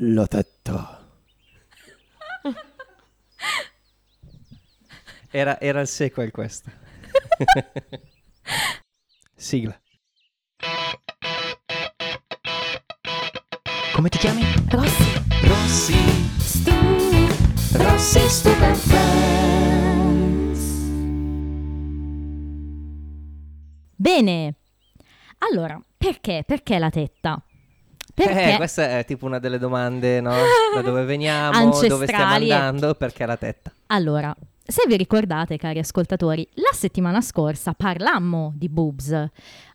La tetta. Era, era il sequel questo. Sigla. Come ti chiami? Rossi, Rossi. Stu, Rossi Stupid Friends. Bene. Allora, perché? Perché la tetta? Perché Eh, questa è tipo una delle domande, no? Da dove veniamo, dove stiamo andando, perché la tetta. Allora, se vi ricordate, cari ascoltatori, la settimana scorsa parlammo di boobs.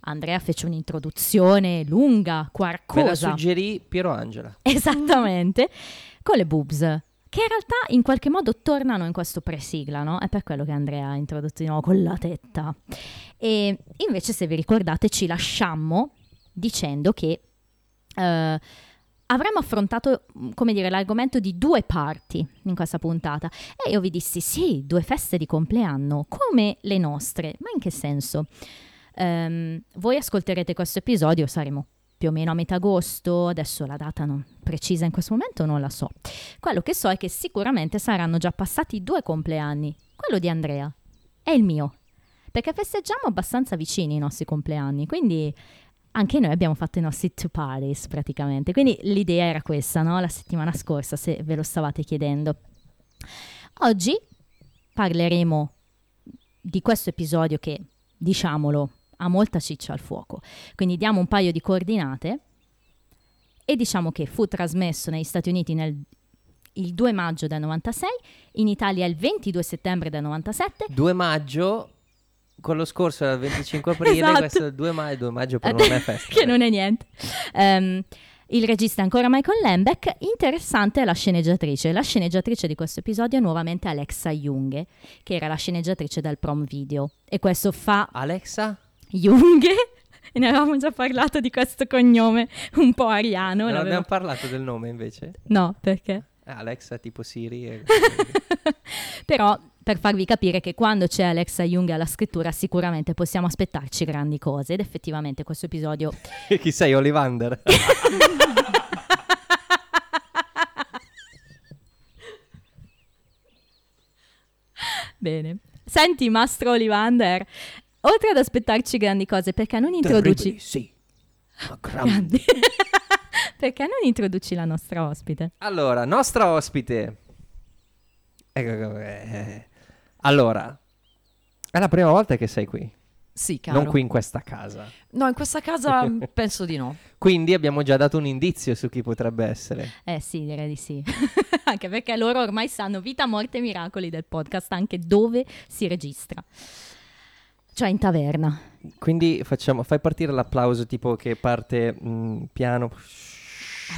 Andrea fece un'introduzione lunga, Me la quarcosa. suggerì Piero Angela. Esattamente, con le boobs, che in realtà in qualche modo tornano in questo pre-sigla, no? È per quello che Andrea ha introdotto di nuovo con la tetta. E invece, se vi ricordate, ci lasciammo dicendo che eh, avremmo affrontato, mh, come dire, l'argomento di due parti in questa puntata. E io vi dissi, sì, due feste di compleanno, come le nostre. Ma in che senso? Ehm, voi ascolterete questo episodio, saremo più o meno a metà agosto, adesso la data non precisa in questo momento non la so. Quello che so è che sicuramente saranno già passati due compleanni, quello di Andrea e il mio, perché festeggiamo abbastanza vicini i nostri compleanni, quindi anche noi abbiamo fatto i nostri two parties praticamente, quindi l'idea era questa, no? La settimana scorsa, se ve lo stavate chiedendo. Oggi parleremo di questo episodio che, diciamolo, ha molta ciccia al fuoco. Quindi diamo un paio di coordinate e diciamo che fu trasmesso negli Stati Uniti nel, il 2 maggio del 96, in Italia il 22 settembre del 97. 2 maggio, quello scorso era il 25 aprile, Esatto. questo è il 2 maggio, 2 maggio però non è festa. che non è niente. Ehm, il regista è ancora Michael Lembeck. Interessante è la sceneggiatrice. La sceneggiatrice di questo episodio è nuovamente Alexa Junghe, che era la sceneggiatrice del prom video. E questo fa Alexa? Junghe. Ne avevamo già parlato di questo cognome un po' ariano. Non abbiamo parlato del nome invece? No, perché? Eh, Alexa tipo Siri e... Però per farvi capire che quando c'è Alexa Jung alla scrittura sicuramente possiamo aspettarci grandi cose ed effettivamente questo episodio Chi sei, Olivander? Bene. Senti, Mastro Olivander, oltre ad aspettarci grandi cose, perché non introduci... Terribili, sì. Ma grandi. Grandi. perché non introduci la nostra ospite? Allora, nostra ospite. Ecco, eh, Allora, è la prima volta che sei qui, Sì, caro. non qui in questa casa. No, in questa casa mm, penso di no. Quindi abbiamo già dato un indizio su chi potrebbe essere. Eh sì, direi di sì. anche perché loro ormai sanno vita, morte e miracoli del podcast, anche dove si registra. Cioè in taverna. Quindi facciamo, fai partire l'applauso tipo che parte mh, piano,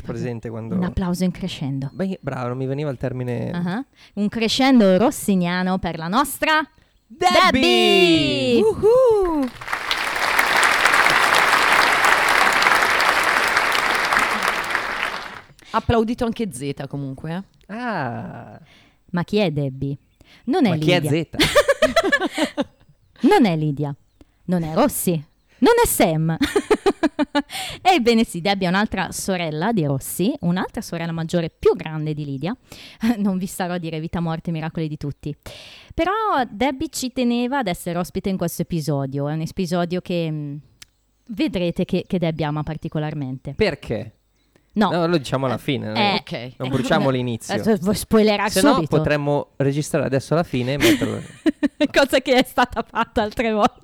presente quando... Un applauso in crescendo. Beh, bravo, non mi veniva il termine... Ah, Un crescendo rossiniano per la nostra Debbie! Debbie! Uhu! Applaudito anche Z comunque. eh. Ah, Ma chi è Debbie? Non è ma chi è Lidia. Z? Non è Lidia. Non è Rossi. Non è Sam. Ebbene sì, Debbie è un'altra sorella di Rossi, un'altra sorella maggiore più grande di Lidia. Non vi starò a dire vita, morte e miracoli di tutti. Però Debbie ci teneva ad essere ospite in questo episodio. È un episodio che mh, vedrete che, che Debbie ama particolarmente. Perché? No, No, lo diciamo alla fine. non- Eh, Ok. non bruciamo l'inizio. eh, vuoi spoilerare Se no subito. potremmo registrare adesso alla fine e metterlo... cosa che è stata fatta altre volte.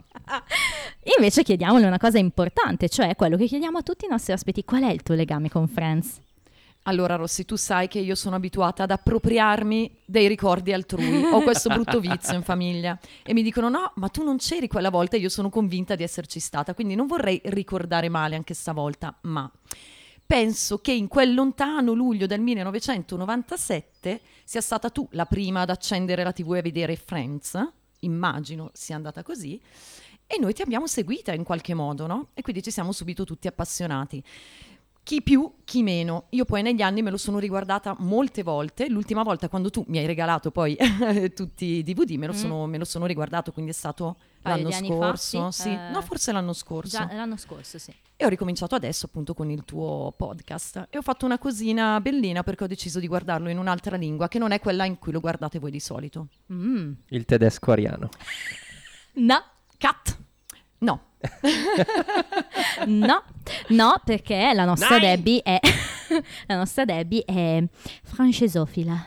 Invece chiediamole una cosa importante, cioè quello che chiediamo a tutti i nostri ospiti, qual è il tuo legame con Friends? Allora Rossi, tu sai che io sono abituata ad appropriarmi dei ricordi altrui. Ho questo brutto vizio in famiglia. E mi dicono no, ma tu non c'eri quella volta e io sono convinta di esserci stata. Quindi non vorrei ricordare male anche stavolta, ma penso che in quel lontano luglio del 1997 sia stata tu la prima ad accendere la tv e a vedere Friends. Immagino sia andata così. E noi ti abbiamo seguita in qualche modo, no? E quindi ci siamo subito tutti appassionati. Chi più, chi meno. Io poi negli anni me lo sono riguardata molte volte. L'ultima volta quando tu mi hai regalato poi tutti i DVD me lo, Mm. sono, me lo sono riguardato, quindi è stato paio l'anno scorso, fa, sì. eh, No, forse l'anno scorso. Già l'anno scorso, sì. E ho ricominciato adesso appunto con il tuo podcast e ho fatto una cosina bellina perché ho deciso di guardarlo in un'altra lingua che non è quella in cui lo guardate voi di solito. Mm. Il tedesco ariano. No, Cat. No. no, no, perché la nostra Dai! Debbie è la nostra Debbie è francesofila.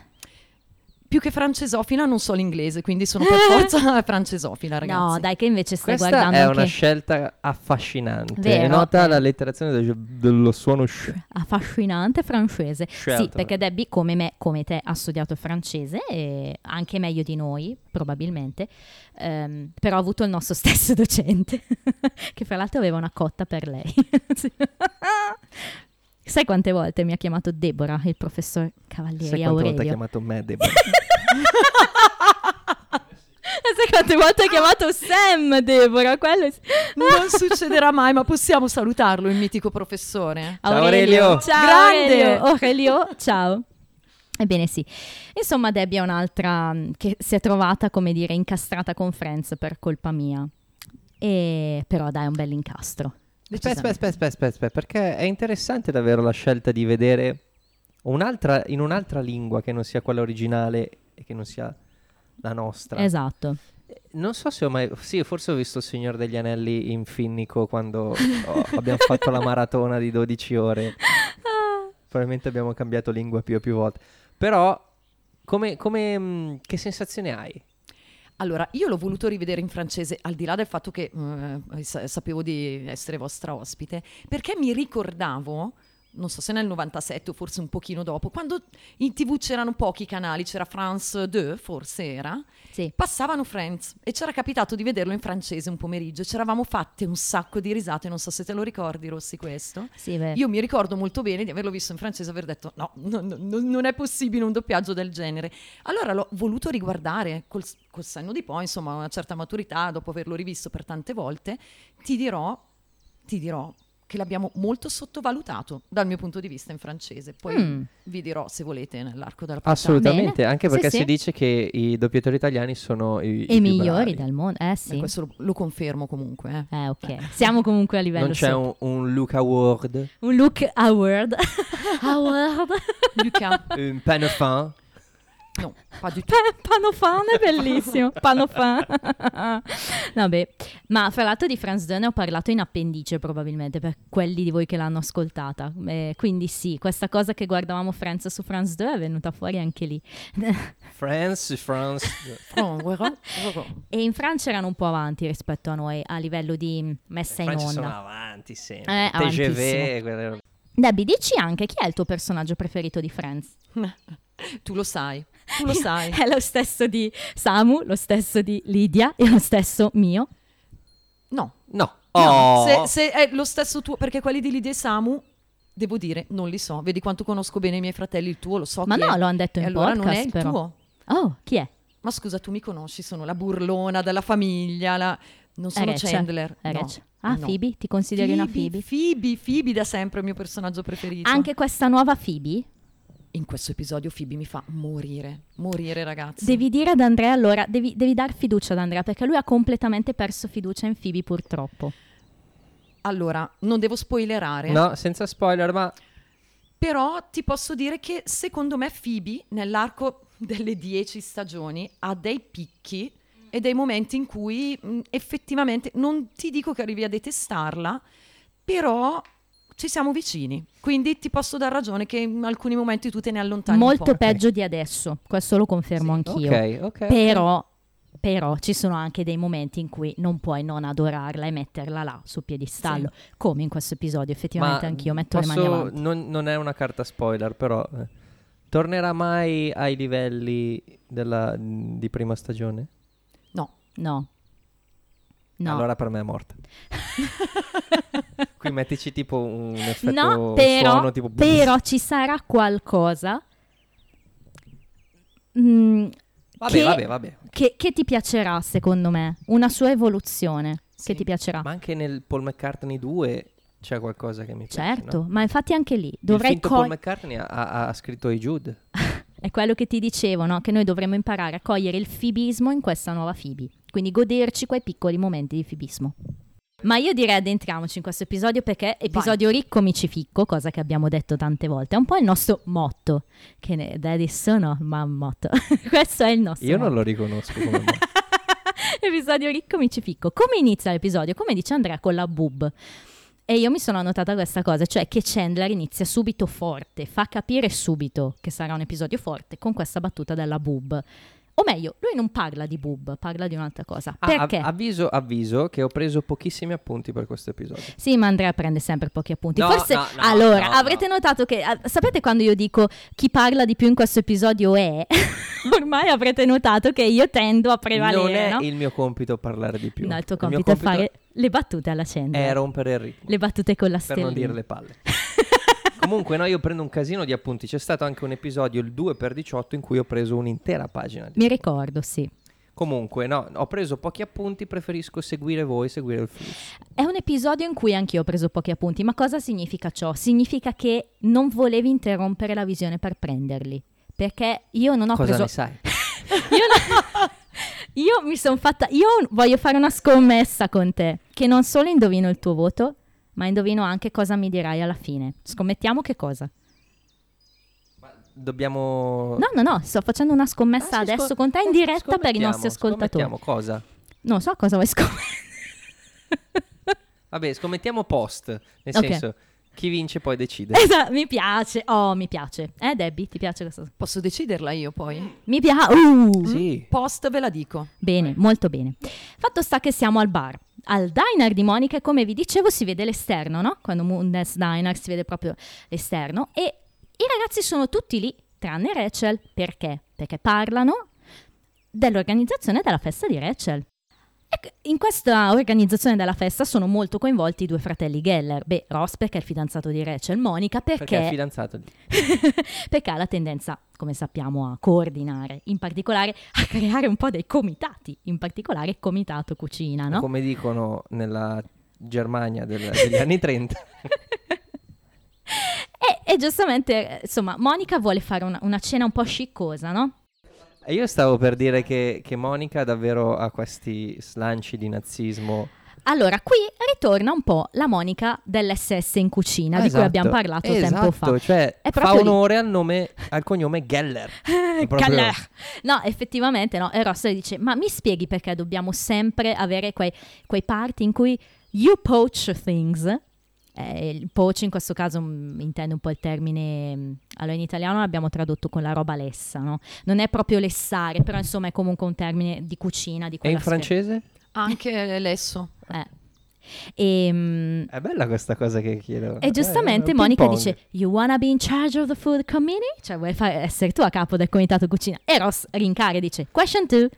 Più che francesofila non so l'inglese, quindi sono per forza francesofila, ragazzi. No, dai, che invece stai Questa guardando è anche una scelta affascinante. Vero, Nota eh. la letterazione del- dello suono sh. affascinante francese. Scelta. Sì, perché Debbie, come me, come te, ha studiato francese, e anche meglio di noi, probabilmente. Ehm, però ha avuto il nostro stesso docente, che fra l'altro aveva una cotta per lei. Sai quante volte mi ha chiamato Deborah, il professor Cavalieri Sai quante volte ha chiamato me Deborah? Sai quante volte ha chiamato Sam, Deborah? Quello è- Non succederà mai, ma possiamo salutarlo, il mitico professore. Ciao, Aurelio. Ciao Grande. Aurelio. Aurelio, ciao. Ebbene sì, insomma Debbie è un'altra mh, che si è trovata, come dire, incastrata con Friends per colpa mia. E però dai, è un bel incastro. Aspetta, aspetta, aspetta, perché è interessante davvero la scelta di vedere un'altra, in un'altra lingua che non sia quella originale e che non sia la nostra. Esatto. Non so se ho mai... Sì, forse ho visto Il Signore degli Anelli in Finnico quando oh, abbiamo fatto la maratona di 12 ore. Probabilmente abbiamo cambiato lingua più e più volte. Però, come, come, che sensazione hai? Allora, io l'ho voluto rivedere in francese, al di là del fatto che eh, sa- sapevo di essere vostra ospite, perché mi ricordavo, non so se nel 97 o forse un pochino dopo, quando in tv c'erano pochi canali, c'era France 2, forse era, Sì. passavano Friends e c'era capitato di vederlo in francese un pomeriggio e ci eravamo fatte un sacco di risate, non so se te lo ricordi Rossi questo. Sì. Io mi ricordo molto bene di averlo visto in francese e aver detto no, no, no, no, non è possibile un doppiaggio del genere. Allora l'ho voluto riguardare col, col senno di poi, insomma, una certa maturità, dopo averlo rivisto per tante volte, ti dirò, ti dirò che l'abbiamo molto sottovalutato dal mio punto di vista in francese. Poi Mm. vi dirò se volete nell'arco della puntata. Assolutamente, Bene. anche perché sì. si dice che i doppiatori italiani sono i, E i migliori bravi. del mondo. Eh E sì. questo lo, lo confermo comunque. eh. Eh ok. Siamo comunque a livello Non c'è un, un Luca Ward, un look Howard. Howard. Luca, un Panofin. No, pas du tout. Panofan è bellissimo. Panofan. Vabbè, ma fra l'altro di Franz Dön ne ho parlato in appendice probabilmente per quelli di voi che l'hanno ascoltata. Eh, quindi sì, questa cosa che guardavamo Friends su Franz Dön è venuta fuori anche lì. France, France. Guarda. E in Francia erano un po' avanti rispetto a noi a livello di messa in sono onda. avanti sempre. Eh, TGV. Debbie, dici anche chi è il tuo personaggio preferito di Friends? Tu lo sai, tu lo sai. È lo stesso di Samu, lo stesso di Lidia e lo stesso mio. No, No. No, Oh. se, se è lo stesso tuo, perché quelli di Lidia e Samu, devo dire, non li so. Vedi quanto conosco bene i miei fratelli, il tuo lo so. Ma no, è. lo hanno detto in allora podcast non è il però. tuo. Oh, chi è? Ma scusa, tu mi conosci, sono la burlona della famiglia, la... non sono Rachel. Chandler. È no. Rachel. Ah, no. Phoebe? Ti consideri una Phoebe? Phoebe, Phoebe da sempre è il mio personaggio preferito. Anche questa nuova Phoebe? in questo episodio Phoebe mi fa morire, morire ragazzi. Devi dire ad Andrea allora, devi, devi dar fiducia ad Andrea perché lui ha completamente perso fiducia in Phoebe purtroppo. Allora, non devo spoilerare. No, senza spoiler, ma Però ti posso dire che secondo me Phoebe nell'arco delle dieci stagioni ha dei picchi e dei momenti in cui mh, effettivamente non ti dico che arrivi a detestarla, però ci siamo vicini. Quindi ti posso dar ragione che in alcuni momenti tu te ne allontani Molto peggio di adesso, questo lo confermo anch'io. ok, ok. Però, però ci sono anche dei momenti in cui non puoi non adorarla e metterla là sul piedistallo, come in questo episodio. Effettivamente Ma anch'io metto le mani posso- avanti. Non, non è una carta spoiler, però eh, tornerà mai ai livelli della- di prima stagione? No, No. Allora per me è morta. Qui mettici tipo un effetto No, però, suono tipo però ci sarà qualcosa mm, Vabbè, che- vabbè, vabbè. che, che ti piacerà, secondo me. Una sua evoluzione Sì. che ti piacerà. Ma anche nel Paul McCartney 2 c'è qualcosa che mi piace. certo, no? ma infatti anche lì Il dovrei finto Paul cogliere. McCartney ha, ha- ha scritto i Jude. È quello che ti dicevo, no? Che noi dovremmo imparare a cogliere il fibismo in questa nuova Phoebe. Quindi goderci quei piccoli momenti di fibismo. Ma io direi addentriamoci in questo episodio perché episodio ricco mi ci ficco, cosa che abbiamo detto tante volte, è un po' il nostro motto, che da adesso no, ma motto. questo è il nostro Io motto. non lo riconosco come me. episodio ricco mi ci ficco. Come inizia l'episodio? Come dice Andrea con la boob. E io mi sono annotata questa cosa, cioè che Chandler inizia subito forte, fa capire subito che sarà un episodio forte con questa battuta della boob. O meglio, lui non parla di boob, parla di un'altra cosa. Ah, Perché? av- avviso, avviso che ho preso pochissimi appunti per questo episodio. Sì, ma Andrea prende sempre pochi appunti. No, Forse no, no, allora avrete notato che ah, sapete quando io dico chi parla di più in questo episodio è ormai avrete notato che io tendo a prevalere, non è no? il mio compito parlare di più. No, il tuo mio compito è fare le battute alla Chandler. è rompere il ritmo. Le battute con la per stellina. non dire le palle. Comunque, no, io prendo un casino di appunti. C'è stato anche un episodio, il 2x18, in cui ho preso un'intera pagina. di- Mi ricordo, sì. Comunque, no, ho preso pochi appunti, preferisco seguire voi, seguire il flusso. È un episodio in cui anch'io ho preso pochi appunti, ma cosa significa ciò? Significa che non volevi interrompere la visione per prenderli. Perché io non ho Cosa preso. ne sai? Io, no- io mi sono fatta. Io voglio fare una scommessa con te. Che non solo indovino il tuo voto, ma indovino anche cosa mi dirai alla fine. Scommettiamo che cosa? Dobbiamo... No, no, no, sto facendo una scommessa Ah, adesso scom- con te in diretta per i nostri ascoltatori. Scommettiamo cosa? Non so cosa vuoi scommettere. Vabbè, scommettiamo post. Nel Ok. senso, chi vince poi decide. Esatto, mi piace. Oh, mi piace. Eh, Debbie, ti piace questa? Posso deciderla io poi? Mi piace. Uh. Sì. Post ve la dico. Bene, molto bene. Fatto sta che siamo al bar. Al diner di Monica e come vi dicevo si vede l'esterno, no? Quando Moondes Diner si vede proprio l'esterno e i ragazzi sono tutti lì, tranne Rachel. Perché? Perché parlano dell'organizzazione della festa di Rachel. E in questa organizzazione della festa sono molto coinvolti i due fratelli Geller. Beh, Ross perché è il fidanzato di Rachel, Monica Perché è il fidanzato di... perché ha la tendenza, come sappiamo, a coordinare, in particolare a creare un po' dei comitati, in particolare comitato cucina, no? Come dicono nella Germania del- degli anni 30. E, e giustamente, eh, insomma, Monica vuole fare una, una cena un po' sciccosa, no? E io stavo per dire che, che Monica davvero ha questi slanci di nazismo. Allora, qui ritorna un po' la Monica dell'SS in cucina, di cui Esatto, abbiamo parlato esatto, tempo fa. cioè È fa proprio lì. onore al, nome, al cognome Geller. Caller. No, effettivamente no. E Ross le dice: Ma mi spieghi perché dobbiamo sempre avere quei, quei party in cui you poach things? Eh, il poach in questo caso mm, intende un po' il termine. mm, Allora in italiano l'abbiamo tradotto con la roba lessa, no? Non è proprio lessare, però insomma è comunque un termine di cucina. Di E in francese? Anche Lesso. Eh. E, mm, È bella questa cosa che chiedo. E giustamente Eh, Monica dice: You wanna be in charge of the food committee? Cioè, vuoi fa- essere tu a capo del comitato cucina? E Ross rincara e dice: Question 2.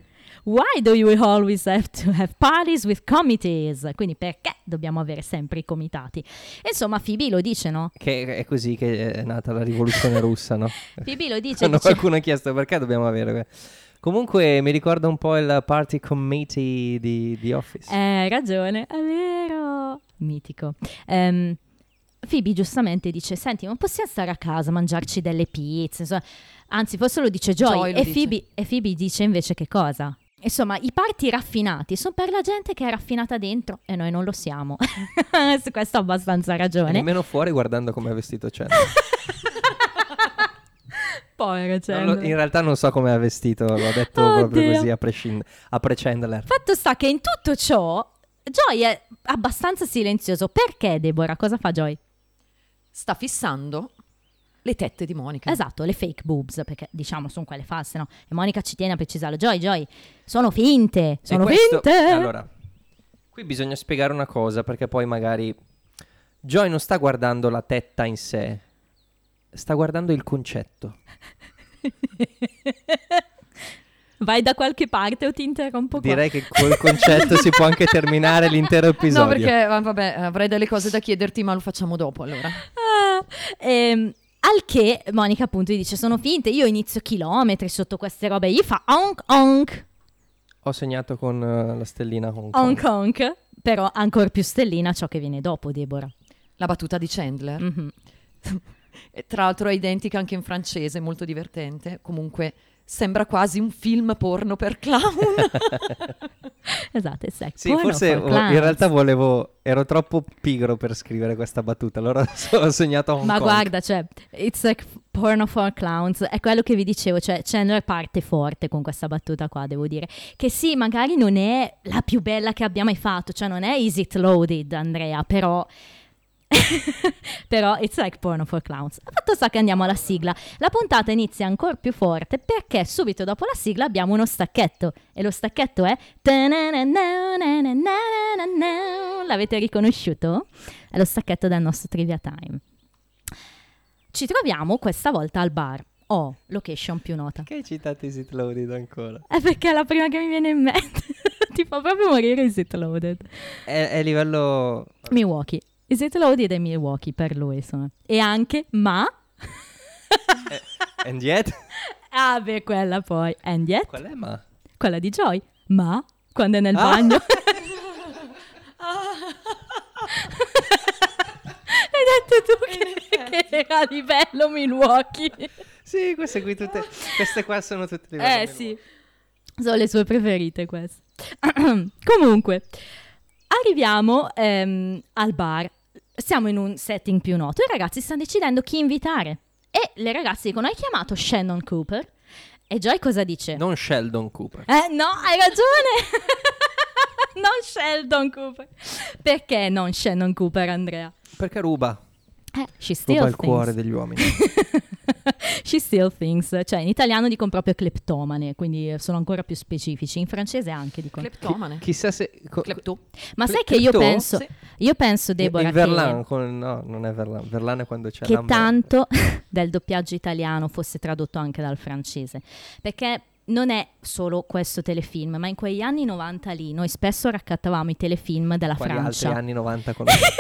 Why do you always have to have parties with committees? Quindi perché dobbiamo avere sempre i comitati? Insomma, Phoebe lo dice, no? Che è così che è nata la rivoluzione russa, no? Phoebe lo dice, Quando dice qualcuno ha chiesto perché dobbiamo avere... que-". Comunque mi ricorda un po' il party committee di, di Office. Eh, hai ragione, è vero. Mitico. Ehm, Phoebe giustamente dice: Senti, ma possiamo stare a casa a mangiarci delle pizze? insomma. Anzi, forse lo dice Joy. Joy lo e, dice. Phoebe, e Phoebe dice invece che cosa? Insomma, i party raffinati sono per la gente che è raffinata dentro e noi non lo siamo. Su questo ha abbastanza E ragione. nemmeno fuori guardando come è vestito Chandler. Povero lo- in realtà non so come è vestito, l'ho detto proprio Oddio. così a, prescind- a pre-Chandler. Fatto sta che in tutto ciò Joy è abbastanza silenzioso. Perché, Deborah? Cosa fa Joy? Sta fissando le tette di Monica. Esatto, le fake boobs, perché diciamo sono quelle false, no? E Monica ci tiene a precisarlo. Joy, Joy, sono finte, sono questo- finte. Allora, qui bisogna spiegare una cosa perché poi magari Joy non sta guardando la tetta in sé, sta guardando il concetto. Vai da qualche parte o ti interrompo qua? Direi che col concetto si può anche terminare l'intero episodio. No, perché va- vabbè, avrei delle cose da chiederti, ma lo facciamo dopo allora. Ah, ehm, al che Monica appunto gli dice sono finte, io inizio chilometri sotto queste robe, gli fa onk onk, Ho segnato con eh, la stellina Hong Kong. onk onk, però ancora più stellina ciò che viene dopo, Deborah. La battuta di Chandler. Mhm. E tra l'altro è identica anche in francese, molto divertente. Comunque sembra quasi un film porno per clown. esatto, è sex Sì, porno forse for clowns. in realtà volevo. Ero troppo pigro per scrivere questa battuta. Allora ho sognato a Hong Ma Kong. guarda, cioè, it's like porno for clowns, è quello che vi dicevo, cioè Chandler parte forte con questa battuta qua, devo dire, che sì, magari non è la più bella che abbia mai fatto, cioè non è Is It Loaded, Andrea, però... però it's like porno for clowns. Fatto sta che andiamo alla sigla. La puntata inizia ancora più forte perché subito dopo la sigla abbiamo uno stacchetto e lo stacchetto è L'avete riconosciuto? È lo stacchetto del nostro Trivia Time. Ci troviamo questa volta al bar. Oh, location più nota. Che hai citato Is It Loaded ancora? È perché è la prima che mi viene in mente. Ti fa proprio morire Is It Loaded. È, è livello. Milwaukee. Is It Loaded è Milwaukee per lui, insomma. E anche, ma... And yet? ah, beh, quella poi. And yet, Qual è ma? quella di Joy. Ma, quando è nel Ah. bagno... Hai detto tu che, che era di bello Milwaukee. Sì, queste qui tutte. Queste qua sono tutte livello. Eh sì, sono le sue preferite queste. Comunque, arriviamo ehm, al bar. Siamo in un setting più noto. I ragazzi stanno decidendo chi invitare. E le ragazze dicono: Hai chiamato Shannon Cooper? E Joy cosa dice? Non Sheldon Cooper. Eh, no, hai ragione! non Sheldon Cooper. Perché non Shannon Cooper, Andrea? Perché ruba. Eh, she Ruba il thinks. cuore degli uomini. She still thinks, cioè in italiano dicono proprio cleptomane, quindi sono ancora più specifici. In francese anche dicono. Cleptomane. Chissà se. co- Clepto. Ma Cle- sai che io penso, Sì. io penso Deborah il che, Verlan. con- no, non è Verlan. Verlan è quando c'è che l'amore. tanto del doppiaggio italiano fosse tradotto anche dal francese, perché non è solo questo telefilm, ma in quegli anni 90 lì noi spesso raccattavamo i telefilm della Quali Francia. altri anni 90 conosci?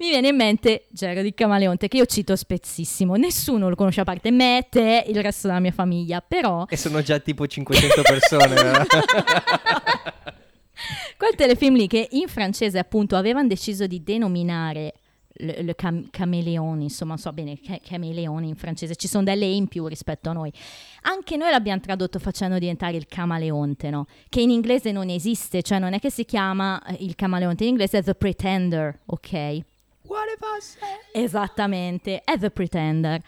Mi viene in mente Gero di Camaleonte, che io cito spezzissimo. Nessuno lo conosce a parte me, te, il resto della mia famiglia. Però e sono già tipo 500 persone. eh. quel telefilm lì che in francese appunto avevano deciso di denominare le, le cam- cameleoni, insomma, so bene, ca- cameleoni in francese, ci sono delle E in più rispetto a noi. Anche noi l'abbiamo tradotto facendo diventare il camaleonte, no? Che in inglese non esiste, cioè non è che si chiama eh, il camaleonte, in inglese è The Pretender, ok? I say? Esattamente, è The Pretender.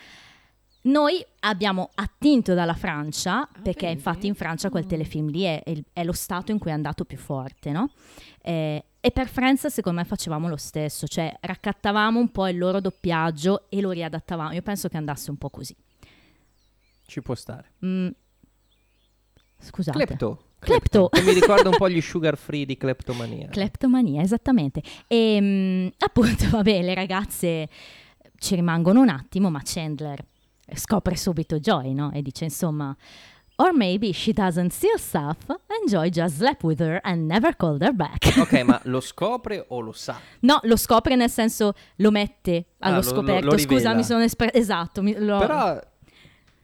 Noi abbiamo attinto dalla Francia, perché vedi? infatti in Francia quel telefilm lì è, è lo stato in cui è andato più forte, no? Eh, e per Friends secondo me facevamo lo stesso, cioè raccattavamo un po' il loro doppiaggio e lo riadattavamo. Io penso che andasse un po' così. Ci può stare. Mm. Scusate. Klepto. Klepto. Che mi ricorda un po' gli sugar free di kleptomania. Kleptomania, esattamente. E mm, appunto, vabbè, le ragazze ci rimangono un attimo, ma Chandler scopre subito Joy, no? E dice insomma, or maybe she doesn't steal stuff and Joy just slept with her and never called her back. ok, ma lo scopre o lo sa? no, lo scopre nel senso lo mette allo Ah, scoperto. lo- lo Scusa, mi sono espresso. Esatto, mi- Però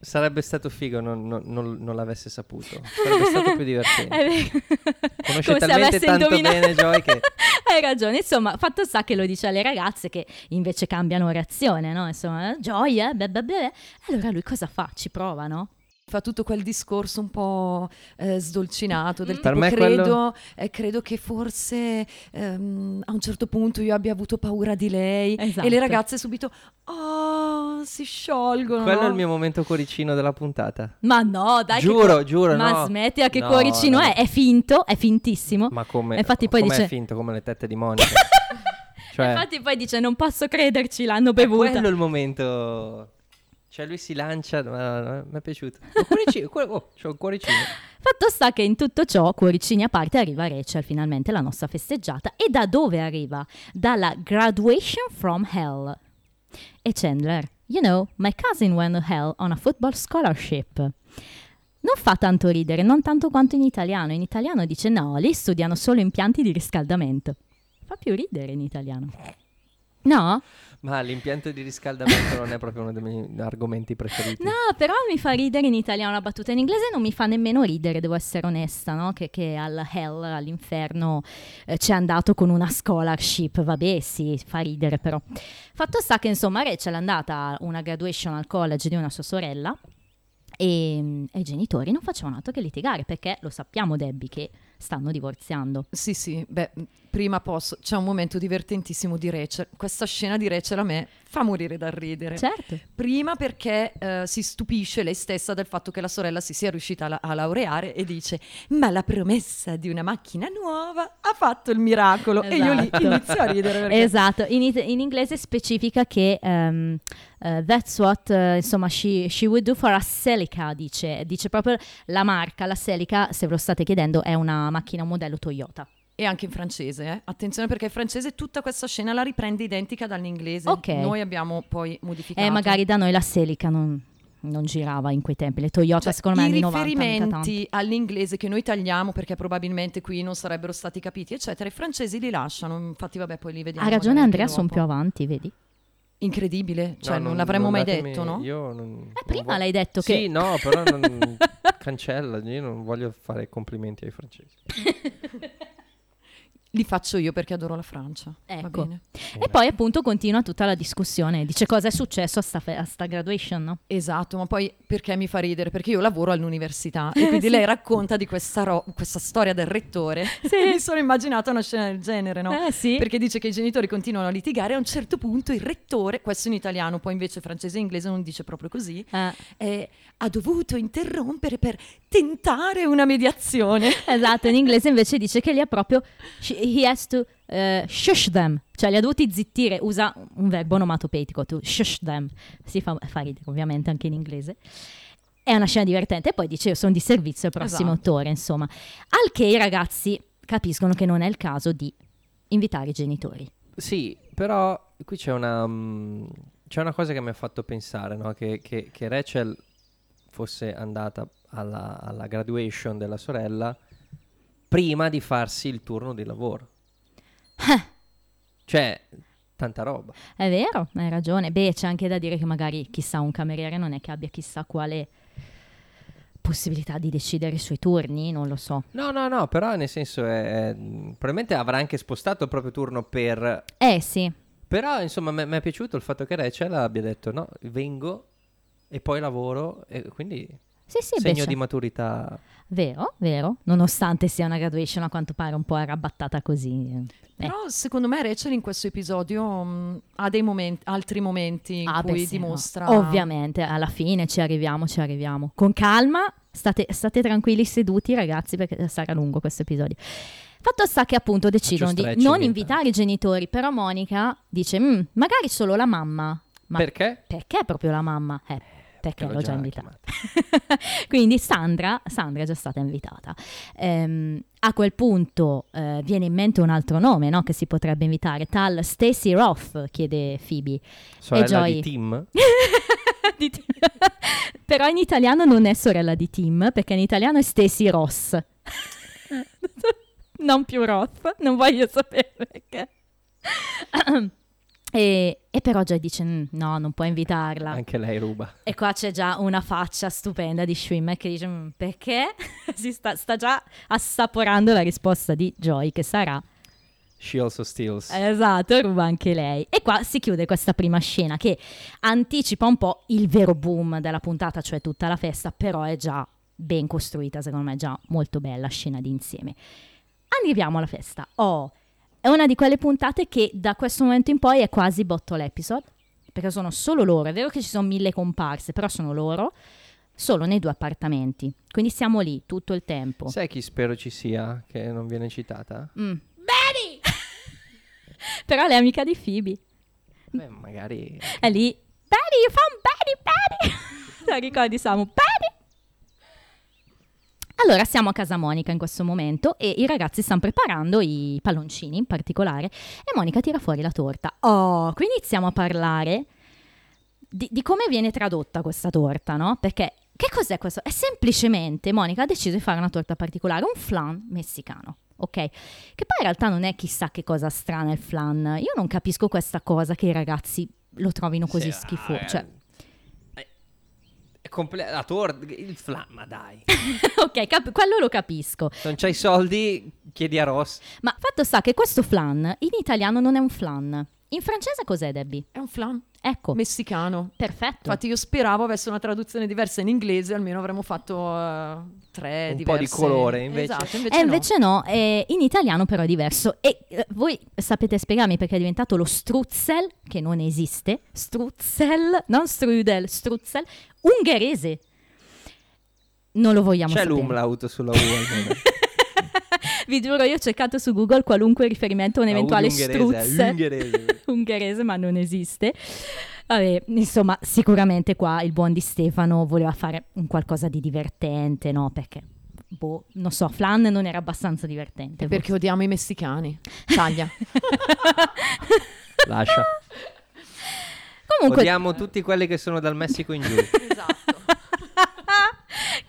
sarebbe stato figo non, non- non- non l'avesse saputo. Sarebbe stato più divertente. Conosce Come talmente tanto indovinato. bene Joy che- Hai ragione, insomma, fatto sta che lo dice alle ragazze che invece cambiano reazione, no? Insomma, Joy, eh, beh, beh, beh. Allora lui cosa fa? Ci prova, no? Fa tutto quel discorso un po' eh, sdolcinato del Per tipo me credo, quello- eh, credo che forse ehm, a un certo punto io abbia avuto paura di lei Esatto. e le ragazze subito oh, si sciolgono. Quello è no? il mio momento cuoricino della puntata. Ma no, dai. che Giuro, cuor- giuro, Ma no. smettila che No, cuoricino no. è, è finto, è fintissimo. Ma come, Infatti poi come dice- è finto come le tette di Monica. cioè, Infatti poi dice non posso crederci, l'hanno è bevuta. quello il momento. Cioè lui si lancia, ma, mi è piaciuto. Cuoricino, cuore- oh, c'ho un cuoricino. Fatto sta che in tutto ciò, cuoricini a parte, arriva Rachel, finalmente la nostra festeggiata. E da dove arriva? Dalla graduation from hell. E Chandler, you know, my cousin went to hell on a football scholarship. Non fa tanto ridere, non tanto quanto in italiano. In italiano dice no, lì studiano solo impianti di riscaldamento. Fa più ridere in italiano. No? Ma l'impianto di riscaldamento non è proprio uno dei miei argomenti preferiti. No, però mi fa ridere in italiano la battuta in inglese, non mi fa nemmeno ridere, devo essere onesta, no? Che, che al hell, all'inferno, eh, c'è andato con una scholarship, vabbè sì, fa ridere però. Fatto sta che insomma Rachel è andata a una graduation al college di una sua sorella e, e i genitori non facevano altro che litigare perché lo sappiamo Debbie che stanno divorziando. Sì, sì, beh, prima posso. C'è un momento divertentissimo di Rachel. Questa scena di Rachel a me fa morire dal ridere. Certo. Prima perché eh, si stupisce lei stessa del fatto che la sorella si sia riuscita a, la- a laureare e dice: Ma la promessa di una macchina nuova ha fatto il miracolo. E io lì Esatto. inizio a ridere perché Esatto, in, it- in inglese specifica che ehm, eh, that's what eh, insomma she, she would do for a Celica, dice, dice proprio la marca, la Celica, se ve lo state chiedendo, è una macchina un modello Toyota. E anche in francese, eh. attenzione perché in francese tutta questa scena la riprende identica dall'inglese. Ok. Noi abbiamo poi modificato. E magari da noi la Celica non, non girava in quei tempi, le Toyota Cioè, secondo me I anni 90. mica tanto. riferimenti all'inglese che noi tagliamo perché probabilmente qui non sarebbero stati capiti, eccetera, i francesi li lasciano. Infatti, vabbè, poi li vediamo. Ha ragione Andrea, sono più avanti, vedi? Incredibile, cioè No, non, l'avremmo mai datemi- detto, no? Io non, non Eh, prima voglio- l'hai detto Sì, che... no, però non... cancella, io non voglio fare complimenti ai francesi. Li faccio io perché adoro la Francia. Ecco. E poi appunto continua tutta la discussione, dice cosa è successo a sta, fe- a sta graduation, no? Esatto, ma poi perché mi fa ridere? Perché io lavoro all'università e quindi Sì. lei racconta di questa, ro- questa storia del rettore. Sì. E mi sono immaginata una scena del genere, no? Eh sì. Perché dice che i genitori continuano a litigare e a un certo punto il rettore, questo in italiano, poi invece francese e inglese non dice proprio così, Eh, eh, ha dovuto interrompere per tentare una mediazione. esatto, in inglese invece dice che li ha proprio... He has to eh, shush them, cioè li ha dovuti zittire, usa un verbo onomatopeico, to shush them, si fa, fa ridere ovviamente anche in inglese. È una scena divertente e poi dice io sono di servizio al prossimo Esatto. autore, insomma. Al che i ragazzi capiscono che non è il caso di invitare i genitori. Sì, però qui c'è una, mm, c'è una cosa che mi ha fatto pensare, no? che, che- che Rachel fosse andata alla, alla graduation della sorella prima di farsi il turno di lavoro. Cioè, tanta roba. È vero, hai ragione. Beh, c'è anche da dire che magari chissà un cameriere non è che abbia chissà quale possibilità di decidere i suoi turni, non lo so. No, no, no, però nel senso è, è- probabilmente avrà anche spostato il proprio turno per... Eh sì, Però insomma mi è piaciuto il fatto che Rachel abbia detto no, vengo e poi lavoro e quindi sì, sì, beh, segno c'è- di maturità. Vero, vero, nonostante sia una graduation a quanto pare un po' arrabattata così. eh. Però secondo me Rachel in questo episodio mh, ha dei momenti, altri momenti in Ah, beh, cui sì, no. dimostra... Ovviamente, alla fine ci arriviamo, ci arriviamo. Con calma, state, state tranquilli seduti ragazzi perché sarà lungo questo episodio. Fatto sta che appunto decidono di non invitare i genitori, però Monica dice, "Mm, magari solo la mamma. Ma Perché? perché proprio la mamma? Eh, perché l'ho già invitata. chiamata. Quindi Sandra, Sandra è già stata invitata. Ehm, a quel punto eh, viene in mente un altro nome no, che si potrebbe invitare, tal Stacy Roth, chiede Phoebe. Sorella Joy. di Tim? Di Tim. Però in italiano non è sorella di Tim, perché in italiano è Stacy Ross. non più Roth, non voglio sapere perché. e, e però Joy dice "Mm, no, non puoi invitarla. Anche lei ruba. E qua c'è già una faccia stupenda di Schwimmer che dice "Mm, perché? si sta, sta già assaporando la risposta di Joy che sarà She also steals. esatto, ruba anche lei. E qua si chiude questa prima scena che anticipa un po' il vero boom della puntata, cioè tutta la festa, però è già ben costruita, secondo me è già molto bella scena di insieme. Arriviamo alla festa. Oh, è una di quelle puntate che da questo momento in poi è quasi bottle episode, perché sono solo loro, è vero che ci sono mille comparse, però sono loro, solo nei due appartamenti. Quindi siamo lì tutto il tempo. Sai chi spero ci sia che non viene citata? Mm. Betty! però lei è amica di Phoebe. Beh, magari... È lì. Betty, you found Betty, Betty! La ricordi Samu? Betty! Allora siamo a casa Monica in questo momento e i ragazzi stanno preparando i palloncini in particolare e Monica tira fuori la torta. Oh, qui iniziamo a parlare di, di come viene tradotta questa torta, no? Perché che cos'è questo? È semplicemente Monica ha deciso di fare una torta particolare, un flan messicano. ok? Che poi in realtà non è chissà che cosa strana il flan. Io non capisco questa cosa che i ragazzi lo trovino così Sì, schifo. ah, Cioè, eh, È comple- la torta, il flan, ma dai. ok, cap- quello lo capisco. Non c'hai soldi, chiedi a Ross. Ma fatto sta che questo flan in italiano non è un flan. In francese cos'è, Debbie? È un flan Ecco, messicano. perfetto. Infatti io speravo avesse una traduzione diversa in inglese, almeno avremmo fatto eh, tre Un po' diverse. di colore, invece- Esatto, E invece, Eh, invece no, eh, in italiano però è diverso. E eh, voi sapete spiegarmi perché è diventato lo struzzel, che non esiste, struzzel, non strudel, struzzel, ungherese. Non lo vogliamo C'è sapere. l'umlaut sulla U almeno. Vi giuro, io ho cercato su Google qualunque riferimento a un U eventuale struzzel ungherese. ungherese, ma non esiste. Vabbè, insomma, sicuramente qua il buon di Stefano voleva fare un qualcosa di divertente, no? Perché, boh, non so, Flan non era abbastanza divertente. Perché odiamo i messicani. Taglia. Lascia. Comunque, Odiamo tutti quelli che sono dal Messico in giù. esatto.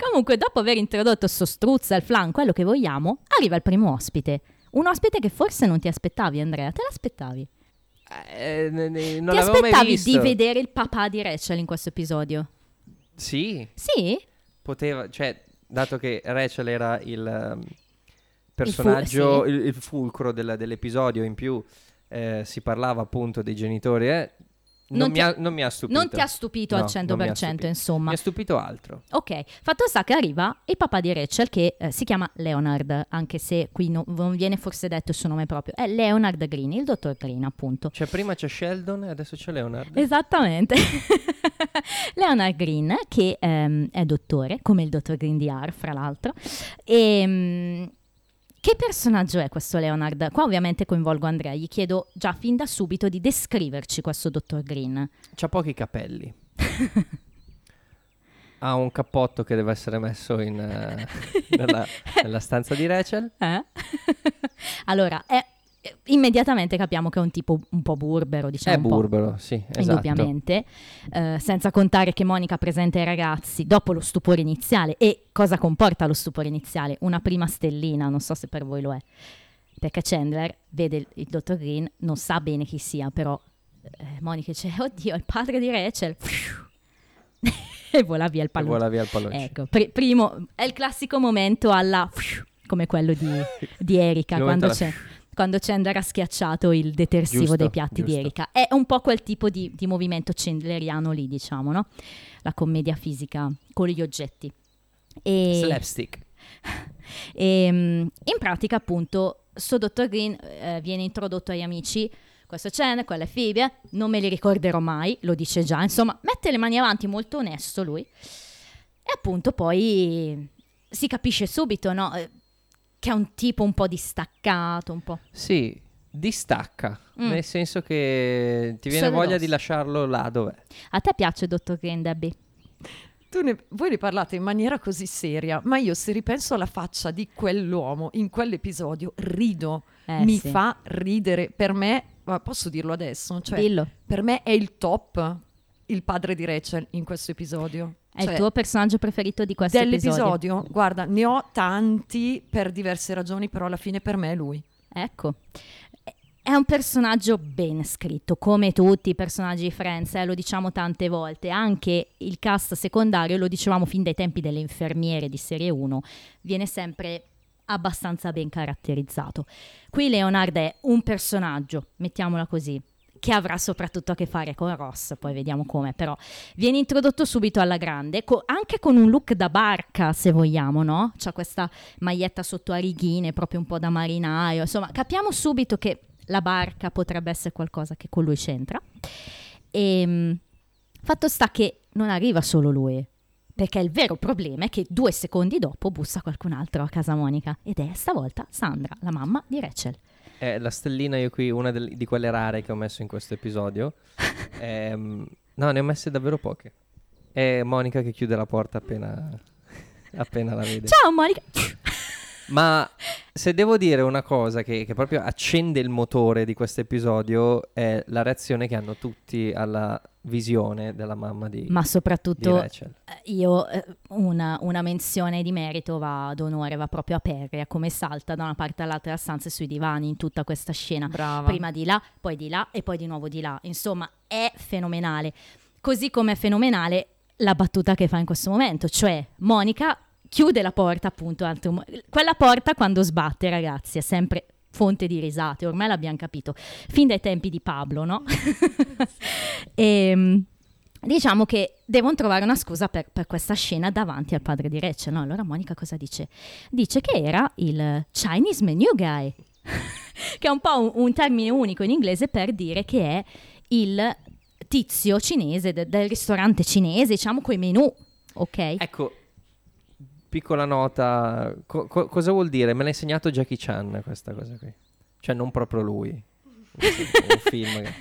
comunque, dopo aver introdotto sto struzza, il flan, quello che vogliamo, arriva il primo ospite. Un ospite che forse non ti aspettavi, Andrea. Te l'aspettavi? Eh, non ti aspettavi di vedere il papà di Rachel in questo episodio? Sì, Sì? poteva, cioè, dato che Rachel era il ehm, personaggio, sì. il, il fulcro del- dell'episodio, in più eh, si parlava appunto dei genitori, eh, non, Non mi ti ha, ha- non mi ha stupito. Non ti ha stupito No, al non mi ha 100%, stupito. insomma. Mi ha stupito altro. Ok, fatto sta che arriva il papà di Rachel che eh, si chiama Leonard, anche se qui no- non viene forse detto il suo nome proprio, è Leonard Green, il dottor Green appunto. Cioè, prima c'è Sheldon e adesso c'è Leonard. Esattamente. Leonard Green, che ehm, è dottore, come il dottor Green di R, fra l'altro. E, mm, che personaggio è questo Leonard? Qua ovviamente coinvolgo Andrea, gli chiedo già fin da subito di descriverci questo dottor Green. C'ha pochi capelli. ha un cappotto che deve essere messo in, eh, nella, nella stanza di Rachel. Eh? allora, è- immediatamente capiamo che è un tipo un po' burbero, diciamo. È burbero, sì, esatto. Indubbiamente, Eh, senza contare che Monica presenta ai ragazzi dopo lo stupore iniziale. E cosa comporta lo stupore iniziale? Una prima stellina, non so se per voi lo è. Perché Chandler vede il, il dottor Green, non sa bene chi sia, però eh, Monica dice: Oddio, è il padre di Rachel. e vola via il E pallone. vola via il palloncino. Ecco, pri- primo, è il classico momento alla come quello di, di Erika, quando, c'è, quando Chandler ha schiacciato il detersivo Giusto, dei piatti di giusto. Erika. È un po' quel tipo di, di movimento chandleriano lì, diciamo, no? La commedia fisica con gli oggetti. E, Slapstick. e, mm, in pratica, appunto, sto dottor Green eh, viene introdotto agli amici. Questo è Chandler, quella è Phoebe, non me li ricorderò mai, lo dice già. Insomma, mette le mani avanti, molto onesto lui. E appunto poi si capisce subito, no? Che è un tipo un po' distaccato, un po'. Sì, distacca. Mm. Nel senso che ti viene Sole voglia d'osso. di lasciarlo là dov'è. A te piace, dottor Green, Debbie? Tu ne- voi ne parlate in maniera così seria, ma io se ripenso alla faccia di quell'uomo in quell'episodio, rido, Eh, mi sì. fa ridere. Per me, ma posso dirlo adesso, cioè, Dillo. per me è il top il padre di Rachel in questo episodio. È Cioè, il tuo personaggio preferito di questo episodio? dell'episodio, guarda, ne ho tanti per diverse ragioni, però alla fine per me è lui. Ecco. È un personaggio ben scritto, come tutti i personaggi di Friends, eh, lo diciamo tante volte. Anche il cast secondario, lo dicevamo fin dai tempi delle infermiere di serie 1, viene sempre abbastanza ben caratterizzato. Qui Leonard è un personaggio, mettiamola così, che avrà soprattutto a che fare con Ross, poi vediamo come, però viene introdotto subito alla grande, co- anche con un look da barca, se vogliamo, no? C'ha questa maglietta sotto a righine, proprio un po' da marinaio, insomma, capiamo subito che la barca potrebbe essere qualcosa che con lui c'entra. E mh, fatto sta che non arriva solo lui, perché il vero problema è che due secondi dopo bussa qualcun altro a casa Monica, ed è stavolta Sandra, la mamma di Rachel. Eh, la stellina io qui, una del- di quelle rare che ho messo in questo episodio. Ehm, no, ne ho messe davvero poche. È Monica che chiude la porta appena, appena la vede. Ciao Monica! Ma se devo dire una cosa che, che proprio accende il motore di questo episodio è la reazione che hanno tutti alla visione della mamma di, Ma di soprattutto Rachel. eh, io eh, una, una menzione di merito va d'onore, va proprio a Perry, a come salta da una parte all'altra della stanza e sui divani in tutta questa scena. Brava. Prima di là, poi di là e poi di nuovo di là. Insomma, è fenomenale. Così come è fenomenale la battuta che fa in questo momento, cioè Monica chiude la porta appunto, mo- quella porta quando sbatte ragazzi è sempre fonte di risate, ormai l'abbiamo capito, fin dai tempi di Pablo, no? e diciamo che devono trovare una scusa per, per questa scena davanti al padre di Rachel, no? Allora Monica cosa dice? Dice che era il Chinese menu guy, che è un po' un, un termine unico in inglese per dire che è il tizio cinese de- del ristorante cinese, diciamo quei menù, ok? Ecco, piccola nota, co- co- cosa vuol dire? Me l'ha insegnato Jackie Chan questa cosa qui. Cioè non proprio lui. un film che...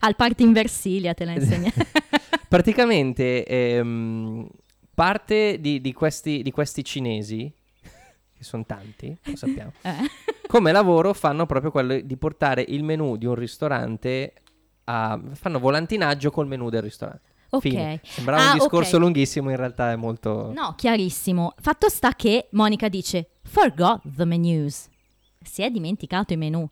Al party in Versilia te la insegna. Praticamente ehm, parte di, di questi, di questi cinesi, che sono tanti, lo sappiamo, Eh? come lavoro fanno proprio quello di portare il menù di un ristorante a... fanno volantinaggio col menù del ristorante. Ok. Fine. Sembrava Ah, un discorso ok. lunghissimo, in realtà è molto... No, chiarissimo. Fatto sta che Monica dice forgot the menus. Si è dimenticato i menù.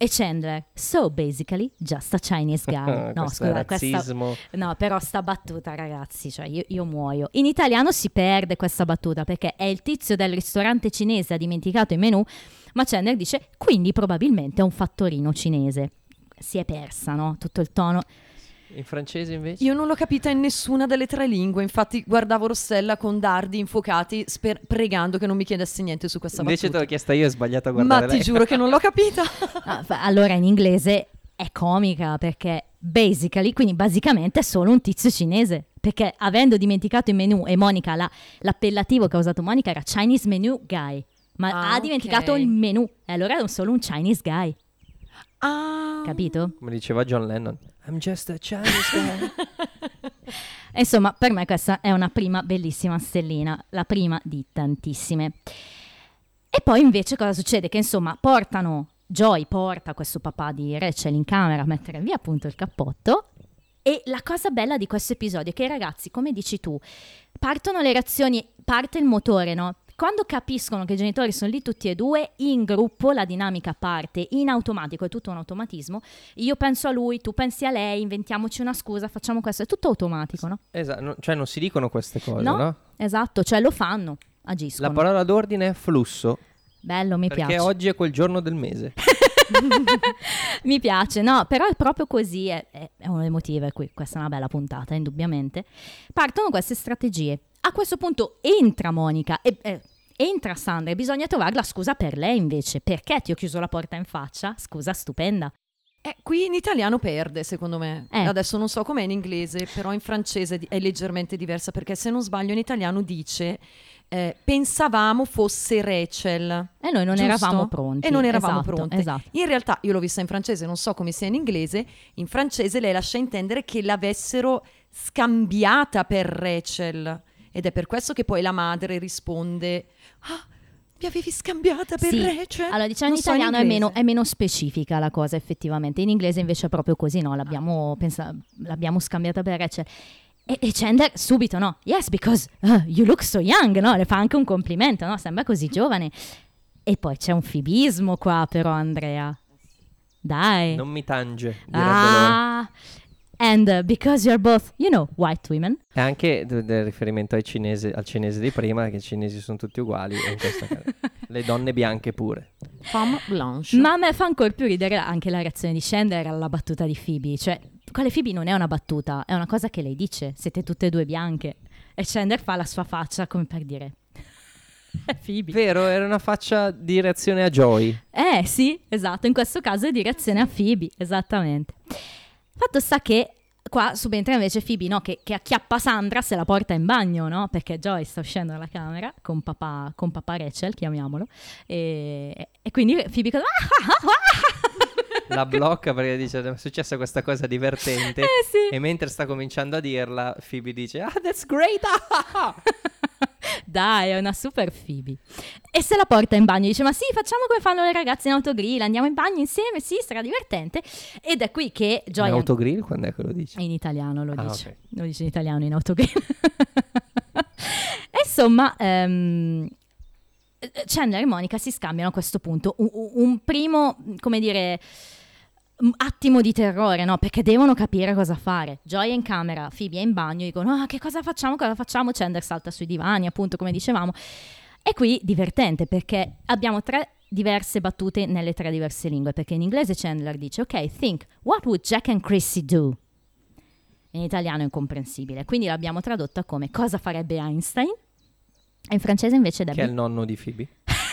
E Chandler, so basically just a Chinese guy. No, Questo scusa, questa, razzismo. no, però sta battuta, ragazzi, cioè io, io muoio. In italiano si perde questa battuta perché è il tizio del ristorante cinese ha dimenticato i menù, ma Chandler dice quindi probabilmente è un fattorino cinese. Si è persa, no? Tutto il tono. In francese invece? Io non l'ho capita in nessuna delle tre lingue, infatti guardavo Rossella con dardi infuocati sper- pregando che non mi chiedesse niente su questa Invece te battuta. l'ho chiesta io e ho sbagliato a guardare Ma ti lei. giuro che non l'ho capita. Ah, allora in inglese è comica perché basically, quindi basicamente è solo un tizio cinese. Perché avendo dimenticato i menu e Monica, la- l'appellativo che ha usato Monica era Chinese menu guy. Ma Ah, ha dimenticato ok. il menu e allora è solo un Chinese guy, Ah. capito? Come diceva John Lennon. I'm just a Chinese guy. Insomma, per me questa è una prima bellissima stellina, la prima di tantissime. E poi invece cosa succede? Che insomma portano, Joy porta questo papà di Rachel in camera a mettere via appunto il cappotto. E la cosa bella di questo episodio è che i ragazzi, come dici tu, partono le reazioni, parte il motore, no? Quando capiscono che i genitori sono lì tutti e due, in gruppo la dinamica parte in automatico, è tutto un automatismo. Io penso a lui, tu pensi a lei, inventiamoci una scusa, facciamo questo, è tutto automatico, no? esatto, no- cioè non si dicono queste cose, No, no? Esatto, cioè lo fanno, agiscono. La parola d'ordine è flusso, Bello, mi perché piace. oggi è quel giorno del mese. mi piace, no, però è proprio così, è, è- è uno dei motivi cui questa è una bella puntata, indubbiamente. Partono queste strategie. A questo punto entra Monica e... eh, Entra Sandra e bisogna trovare la scusa per lei invece. Perché ti ho chiuso la porta in faccia? Scusa stupenda. Eh, qui in italiano perde, secondo me. Eh. Adesso non so com'è in inglese, però in francese è leggermente diversa perché se non sbaglio in italiano dice eh, pensavamo fosse Rachel. E noi non Giusto? eravamo pronti. E non eravamo Esatto, pronti. Esatto. In realtà io l'ho vista in francese, non so come sia in inglese. In francese lei lascia intendere che l'avessero scambiata per Rachel. Ed è per questo che poi la madre risponde: Ah, mi avevi scambiata per Sì. Rachel? Allora, diciamo in Non so in italiano è, meno, è meno specifica la cosa, effettivamente. In inglese invece è proprio così, no? L'abbiamo, pensa- l'abbiamo scambiata per Rachel. E, e Chandler subito, no? Yes, because uh, you look so young, no? Le fa anche un complimento, no? Sembra così giovane. E poi c'è un fibismo qua, però, Andrea. Dai. Non mi tange, ah. And uh, because you're both, you know, white women. E anche d- del riferimento ai cinesi, al cinese di prima, che i cinesi sono tutti uguali, e in questo caso. Le donne bianche pure. Femme blanche. Ma a me fa ancora più ridere anche la reazione di Chandler alla battuta di Phoebe. Cioè, quale Phoebe non è una battuta, è una cosa che lei dice. Siete tutte e due bianche. E Chandler fa la sua faccia come per dire... È Phoebe. Vero, era una faccia di reazione a Joy. Eh sì, esatto, in questo caso è di reazione a Phoebe, esattamente. Fatto sta che qua subentra invece Phoebe, no? Che, che acchiappa Sandra se la porta in bagno, no? Perché Joy sta uscendo dalla camera con papà, con papà Rachel, chiamiamolo. E, e quindi Phoebe cosa... La blocca perché dice è successa questa cosa divertente. Eh sì. E mentre sta cominciando a dirla, Phoebe dice Ah, that's great! ah, ah, ah." Dai, è una super Phoebe. E se la porta in bagno, dice: Ma sì, facciamo come fanno le ragazze in autogrill, andiamo in bagno insieme, sì, sarà divertente. Ed è qui che In Joy autogrill quando è che lo dici? in italiano lo Ah, dice. ok. Lo dice in italiano in autogrill. e insomma, ehm, Chandler e Monica si scambiano a questo punto un, un primo, come dire, attimo di terrore, no? Perché devono capire cosa fare. Joy è in camera, Phoebe è in bagno, dicono, ah, che cosa facciamo, cosa facciamo? Chandler salta sui divani, appunto, come dicevamo. E qui divertente perché abbiamo tre diverse battute nelle tre diverse lingue, perché in inglese Chandler dice, ok, think, what would Jack and Chrissy do? In italiano è incomprensibile, quindi l'abbiamo tradotta come cosa farebbe Einstein? E in francese invece Che è il nonno di Phoebe?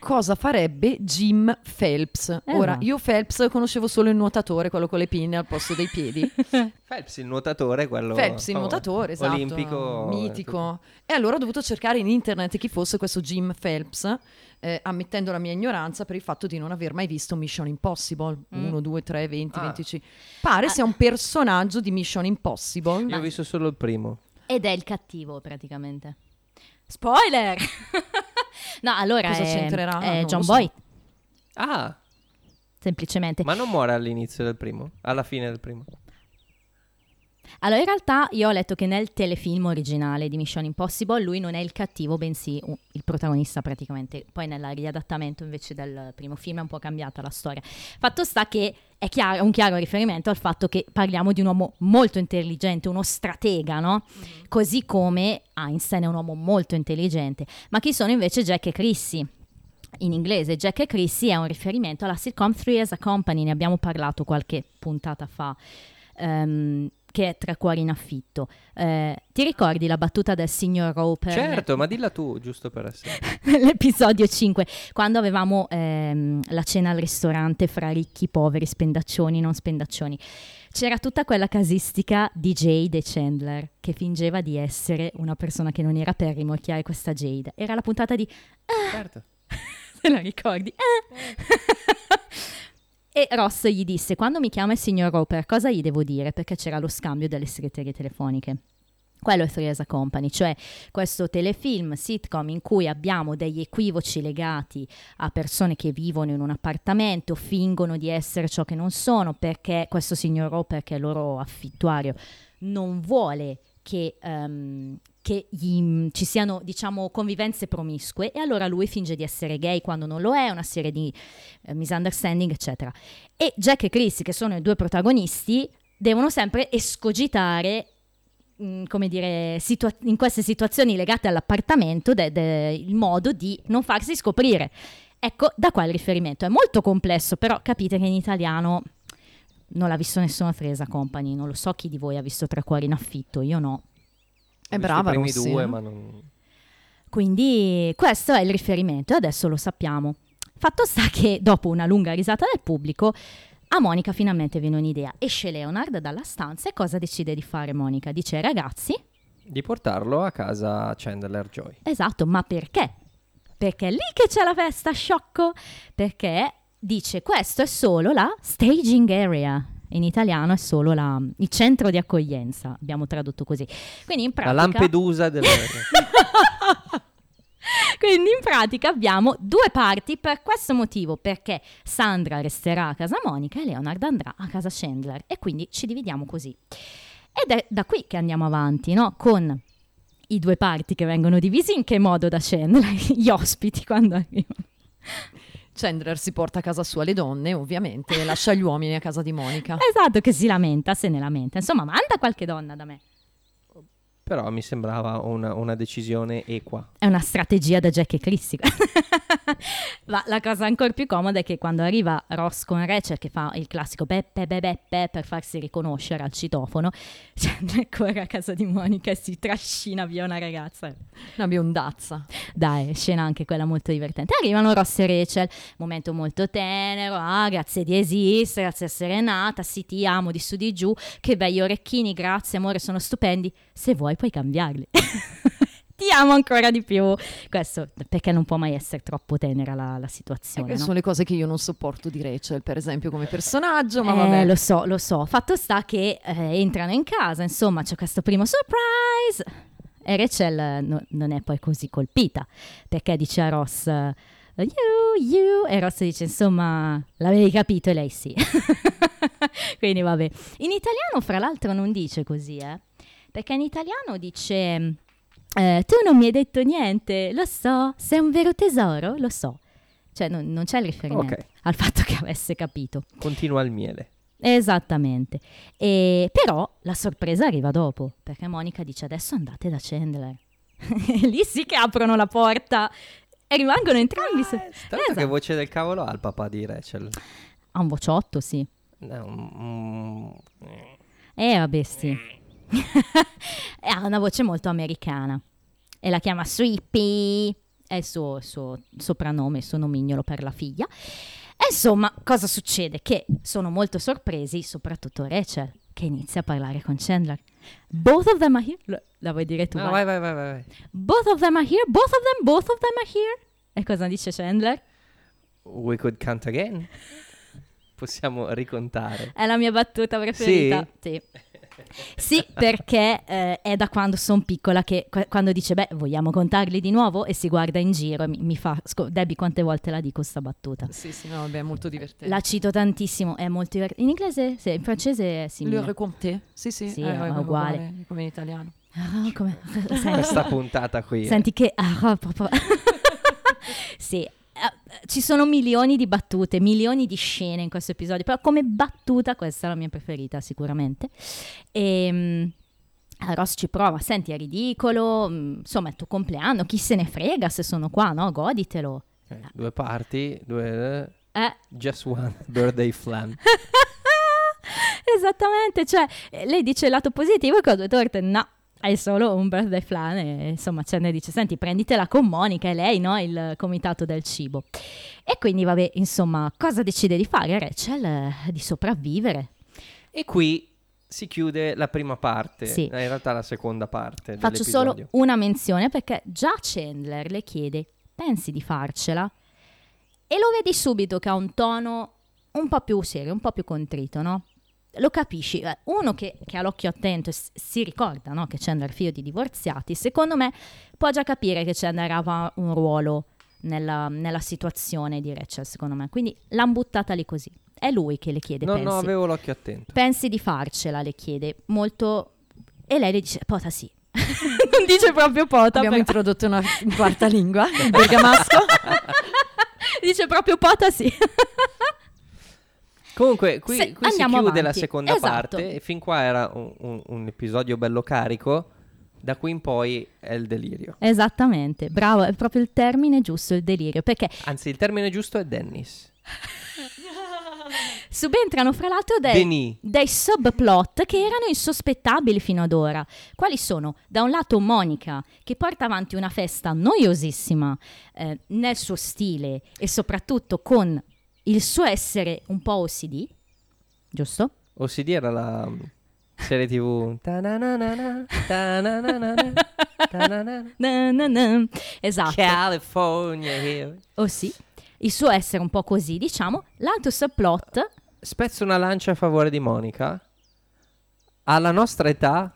Cosa farebbe Jim Phelps? Ora, no. io Phelps conoscevo solo il nuotatore, quello con le pinne al posto dei piedi. Phelps, il nuotatore, quello Phelps, il famoso. nuotatore, esatto. Olimpico. Mitico. E allora ho dovuto cercare in internet chi fosse questo Jim Phelps, eh, ammettendo la mia ignoranza per il fatto di non aver mai visto Mission Impossible. Mm. 1, 2, 3, 20, Ah. 25. Pare sia un personaggio di Mission Impossible. Io ho visto solo il primo. Ed è il cattivo praticamente. Spoiler! no, allora Cosa è, c'entrerà? è Non John lo so. Boy, Ah, semplicemente. ma non muore all'inizio del primo? Alla fine del primo? Allora, in realtà io ho letto che nel telefilm originale di Mission Impossible lui non è il cattivo, bensì uh, il protagonista praticamente. Poi nel riadattamento invece del primo film è un po' cambiata la storia. Fatto sta che è chiaro- un chiaro riferimento al fatto che parliamo di un uomo molto intelligente, uno stratega, no? Così come Einstein è un uomo molto intelligente. Ma chi sono invece Jack e Chrissy? In inglese Jack e Chrissy è un riferimento alla sitcom Three as a Company, ne abbiamo parlato qualche puntata fa. ehm, che è Tre cuori in affitto. Eh, ti ricordi la battuta del signor Roper? Certo, ma dilla tu, giusto per essere. Nell'episodio 5, quando avevamo ehm, la cena al ristorante fra ricchi, poveri, spendaccioni, non spendaccioni. C'era tutta quella casistica di Jade e Chandler che fingeva di essere una persona che non era per rimorchiare questa Jade. Era la puntata di certo. se la ricordi. E Ross gli disse: Quando mi chiama il signor Roper, cosa gli devo dire? Perché c'era lo scambio delle segreterie telefoniche. Quello è Three as a Company, cioè questo telefilm sitcom in cui abbiamo degli equivoci legati a persone che vivono in un appartamento, fingono di essere ciò che non sono, perché questo signor Roper, che è il loro affittuario, non vuole che, ehm, che gli- ci siano, diciamo, convivenze promiscue e allora lui finge di essere gay quando non lo è, una serie di eh, misunderstanding, eccetera. E Jack e Chris, che sono i due protagonisti, devono sempre escogitare mh, come dire, situa- in queste situazioni legate all'appartamento de- de- il modo di non farsi scoprire. Ecco, da qua il riferimento. È molto complesso, però capite che in italiano non l'ha visto nessuno Fresa Company. Non lo so chi di voi ha visto Tre Cuori in affitto, io no. È brava i primi Rossi, due, eh? ma non... Quindi questo è il riferimento e adesso lo sappiamo. Fatto sta che dopo una lunga risata del pubblico, a Monica finalmente viene un'idea. Esce Leonard dalla stanza e cosa decide di fare Monica? Dice ai ragazzi, Di portarlo a casa Chandler Joy. esatto, ma perché? Perché è lì che c'è la festa, sciocco! Perché dice questo è solo la staging area. In italiano è solo la- il centro di accoglienza, abbiamo tradotto così. Quindi in La pratica... Lampedusa del... Quindi in pratica abbiamo due parti per questo motivo, perché Sandra resterà a casa Monica e Leonard andrà a casa Chandler e quindi ci dividiamo così. Ed è da qui che andiamo avanti, no? Con i due parti che vengono divisi in che modo da Chandler, gli ospiti quando arrivano. Chandler si porta a casa sua le donne, ovviamente, e lascia gli uomini a casa di Monica. Esatto, che si lamenta, se ne lamenta. Insomma, manda qualche donna da me. Però mi sembrava una, una decisione equa. È una strategia da Jack e Chrissy. Ma la cosa ancora più comoda è che quando arriva Ross con Rachel che fa il classico beppe beppe beppe per farsi riconoscere al citofono, Chandler corre a casa di Monica e si trascina via una ragazza. Una biondazza. Dai, scena anche quella molto divertente. Arrivano Ross e Rachel, momento molto tenero, ah, grazie di esistere, grazie di essere nata, sì ti amo di su di giù, che bei orecchini, grazie amore, sono stupendi, se vuoi puoi cambiarli. ti amo ancora di più. Questo perché non può mai essere troppo tenera la, la situazione. Queste no? sono le cose che io non sopporto di Rachel, per esempio, come personaggio, ma Eh, vabbè. lo so, lo so. Fatto sta che eh, entrano in casa, insomma, c'è questo primo surprise. E Rachel eh, no- non è poi così colpita, perché dice a Ross, eh, you, you, e Ross dice, insomma, l'avevi capito e lei sì. Quindi vabbè. In italiano, fra l'altro, non dice così, eh? Perché in italiano dice, eh, tu non mi hai detto niente, lo so, sei un vero tesoro, lo so. Cioè non, non c'è il riferimento Ok. al fatto che avesse capito. Continua il miele. Esattamente. E, però la sorpresa arriva dopo, perché Monica dice adesso andate da Chandler. Lì sì che aprono la porta e rimangono entrambi. so- Tanto Esatto. che voce del cavolo ha il papà di Rachel. Ha un vociotto, sì. No, mm, Eh, vabbè, sì. e ha una voce molto americana. E la chiama Sweepy. È il suo, suo soprannome, il suo nomignolo per la figlia. E insomma, cosa succede? Che sono molto sorpresi, soprattutto Rachel, che inizia a parlare con Chandler. Both of them are here. La vuoi dire tu? No, vai? vai, vai, vai, vai. Both of them are here. Both of them, both of them are here. E cosa dice Chandler? We could count again. Possiamo ricontare. È la mia battuta preferita. Sì. Sì, perché eh, è da quando sono piccola che qu- quando dice, beh, vogliamo contarli di nuovo? E si guarda in giro e mi, mi fa, sco- Debbie, quante volte la dico sta battuta? Sì, sì, no, vabbè, è molto divertente. La cito tantissimo, è molto divertente. In inglese, sì, in francese è Le simile. recompté. Sì, sì, Sì, eh, è come- uguale. Come in italiano. Ah, come- senti, Questa puntata qui. eh. senti che... ah, proprio- sì, eh, ci sono milioni di battute, milioni di scene in questo episodio, però come battuta questa è la mia preferita sicuramente. E, Ross ci prova, senti è ridicolo, mm, insomma è il tuo compleanno, chi se ne frega se sono qua, no? Goditelo. Ok, due parti, due... Eh, Just one birthday flan. esattamente, cioè eh, lei dice il lato positivo e con due torte no. È solo un birthday flan e insomma Chandler dice senti prenditela con Monica e lei no il comitato del cibo e quindi vabbè insomma cosa decide di fare Rachel Eh, di sopravvivere E qui si chiude la prima parte. Sì. eh, In realtà la seconda parte. Faccio solo una menzione perché già Chandler le chiede pensi di farcela e lo vedi subito che ha un tono un po' più serio, un po' più contrito, no? Lo capisci, Eh, uno che, che ha l'occhio attento e si ricorda no, che Chandler è figlio di divorziati, secondo me può già capire che Chandler aveva un ruolo nella, nella situazione di Rachel, secondo me, quindi l'han buttata lì così. È lui che le chiede, No, pensi, no, avevo l'occhio attento. pensi di farcela, le chiede, molto... E lei le dice, pota sì. non dice proprio pota, Abbiamo però- introdotto una quarta lingua, il bergamasco. dice proprio pota sì. Comunque, qui, Se- qui si chiude la avanti. seconda Esatto. parte e fin qua era un, un- un episodio bello carico. Da qui in poi è il delirio. Esattamente, bravo, è proprio il termine giusto, il delirio, perché Anzi, il termine giusto è Dennis. subentrano fra l'altro dei, dei subplot che erano insospettabili fino ad ora. Quali sono? Da un lato Monica, che porta avanti una festa noiosissima eh, nel suo stile e soprattutto con il suo essere un po' OCD, giusto? OCD era la mm, serie tv. Esatto. California here. Oh sì, il suo essere un po' così, diciamo. L'altro subplot, Spezzo una lancia a favore di Monica. Alla nostra età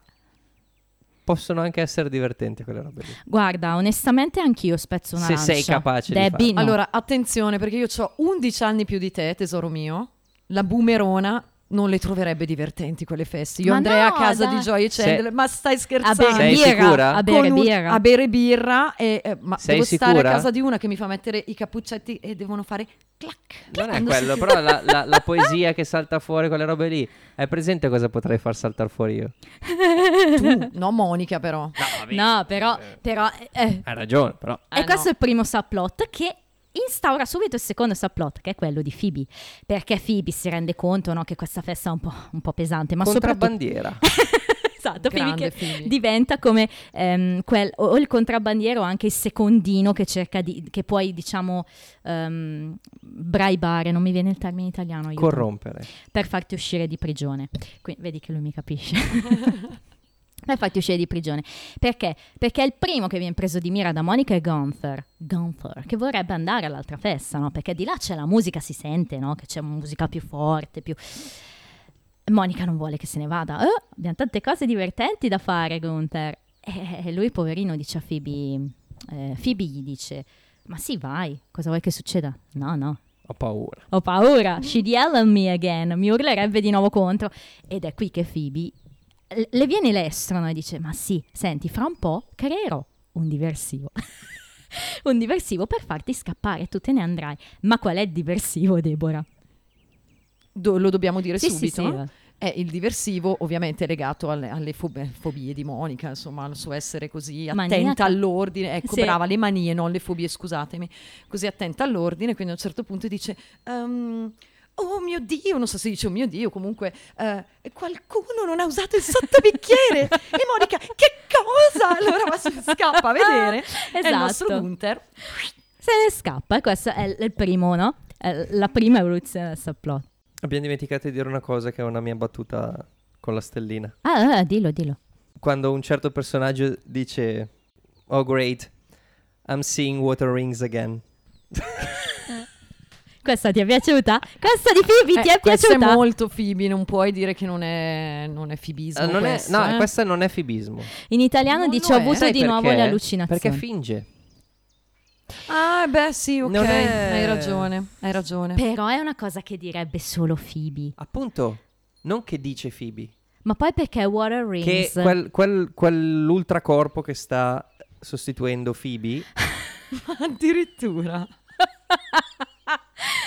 possono anche essere divertenti quelle robe lì. guarda, onestamente anch'io spezzo una Se lancia. sei capace di Debbie, farlo. no. Allora, attenzione, perché io ho 11 anni più di te, tesoro mio. La boomerona non le troverebbe divertenti quelle feste. Io Ma andrei no, a casa dai. di Joy e Se- Chandler, ma stai a scherzando? bere Sei birra, sicura? a bere Con un- birra. a bere birra e eh, ma Sei devo stare sicura? a casa di una che mi fa mettere i cappuccetti e devono fare clac. Non è quello, si- però la, la- la poesia che salta fuori, quelle robe lì. Hai presente cosa potrei far saltare fuori io? tu, no Monica però. No, però, però eh, Hai ragione, però. e Eh, questo no. è il primo subplot che instaura subito il secondo subplot, che è quello di Phoebe. Perché Phoebe si rende conto no, che questa festa è un po', un po' pesante, ma soprattutto... Contrabbandiera. esatto, Phoebe Grande che Phoebe. diventa come ehm, quel, o o il contrabbandiero o anche il secondino che cerca di... che puoi, diciamo, ehm, braibare, non mi viene il termine italiano, aiutami. Corrompere. per farti uscire di prigione. Quindi vedi che lui mi capisce. per farti uscire di prigione. Perché? Perché il primo che viene preso di mira da Monica è Gunther. Gunther, che vorrebbe andare all'altra festa, no? Perché di là c'è la musica, si sente, no? Che c'è musica più forte, più... Monica non vuole che se ne vada. "Eh, abbiamo tante cose divertenti da fare, Gunther. E lui, poverino, dice a Phoebe, eh, Phoebe gli dice, ma sì, vai, cosa vuoi che succeda? No, no, Ho paura. ho paura, she'd yell at me again, mi urlerebbe di nuovo contro. Ed è qui che Phoebe le viene l'estrono e dice, ma sì, senti, fra un po' creerò un diversivo. un diversivo per farti scappare, tu te ne andrai. Ma qual è il diversivo, Deborah? Do- lo dobbiamo dire Sì, sì, subito. sì. È il diversivo, ovviamente legato alle, alle fob- fobie di Monica, insomma, al suo essere così attenta Maniaca. all'ordine. Ecco, Sì. brava, le manie, non le fobie, scusatemi. Così attenta all'ordine, quindi a un certo punto dice... ehm, Oh mio Dio, non so se dice oh mio Dio, comunque eh, qualcuno non ha usato il sottobicchiere e Monica che cosa? Allora va su, scappa a vedere e il nostro Esatto. Gunther Se ne scappa, e questo è il, il primo, no? È la prima evoluzione del subplot. Abbiamo dimenticato di dire una cosa che è una mia battuta con la stellina. Ah, ah, dillo, dillo. Quando un certo personaggio dice Oh great, I'm seeing water rings again. Questa ti è piaciuta? Questa di Phoebe ti Eh, è questa piaciuta? è molto Phoebe, non puoi dire che non è, non è fibismo Eh, non è- questo, no, eh. questa non è fibismo. In italiano Non dice ho è. avuto Sai di nuovo perché? le allucinazioni. Perché finge. Ah, beh, sì, ok, è- hai ragione, hai ragione. Però è una cosa che direbbe solo Phoebe. Appunto, non che dice Phoebe. Ma poi perché Water Che Rings? quel, quel, quell'ultracorpo che sta sostituendo Phoebe Addirittura.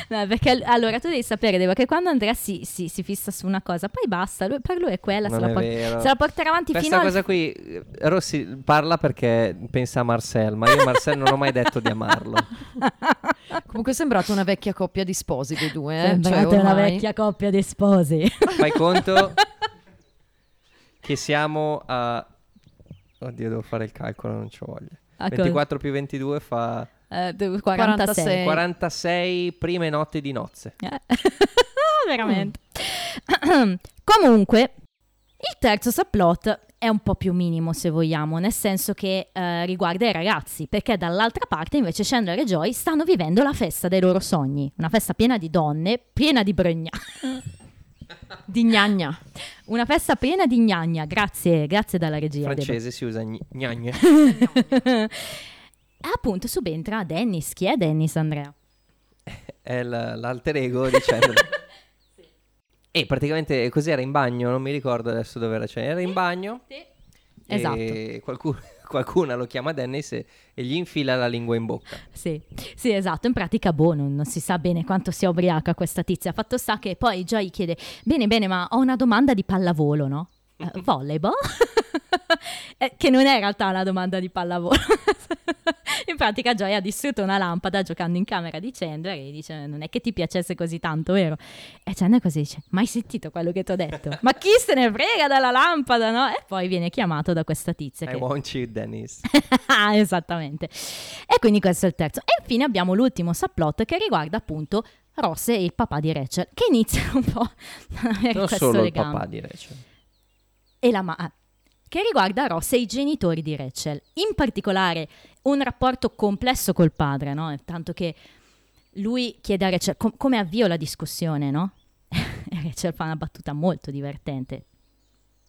No, perché allora tu devi sapere Deborah, che quando Andrea si, si- si fissa su una cosa, poi basta, lui- per lui è quella, se la, è por- se la porterà avanti Questa fino al cosa qui, eh, Rossi parla perché pensa a Marcel, ma io Marcel non ho mai detto di amarlo. Comunque è sembrata una vecchia coppia di sposi dei due, eh? Sembrate cioè, una vecchia coppia di sposi. Fai conto che siamo a... Oddio, devo fare il calcolo, non ci voglia. A 24 più 22 fa Eh, d- 46. 46. 46 prime notti di nozze. Eh. Veramente. Comunque, il terzo subplot è un po' più minimo, se vogliamo, nel senso che eh, riguarda i ragazzi, perché dall'altra parte invece Chandler e Joy stanno vivendo la festa dei loro sogni, una festa piena di donne, piena di bregna. Di gnagna. Una festa piena di gnagna, grazie, grazie dalla regia. Debo. francese si usa gn- gnagne. E appunto subentra Dennis. Chi è Dennis, Andrea? È l'alter ego di Chandler. E praticamente così era in bagno, non mi ricordo adesso dove era. Cioè, era in bagno. Esatto. E qualcuno, qualcuna lo chiama Dennis e, e gli infila la lingua in bocca. Sì, sì, esatto. In pratica, boh, non, non si sa bene quanto sia ubriaca questa tizia. Fatto sta che poi Joy chiede: Bene, bene, ma ho una domanda di pallavolo, no? Eh, volleyball? Eh, che non è in realtà una domanda di pallavolo. in pratica, Joy ha distrutto una lampada giocando in camera di Chandler e gli dice: Non è che ti piacesse così tanto, vero? E Chandler così dice: Mai sentito quello che ti ho detto? ma chi se ne frega della lampada, no? E poi viene chiamato da questa tizia. I che... want you, Dennis. Ah, Esattamente. E quindi questo è il terzo. E infine abbiamo l'ultimo subplot che riguarda appunto Ross e il papà di Rachel, che iniziano un po' a avere Non questo solo il legame. papà di Rachel. E la ma- che riguarda Ross e i genitori di Rachel. In particolare un rapporto complesso col padre, no? Tanto che lui chiede a Rachel com- come avvio la discussione, no? e Rachel fa una battuta molto divertente.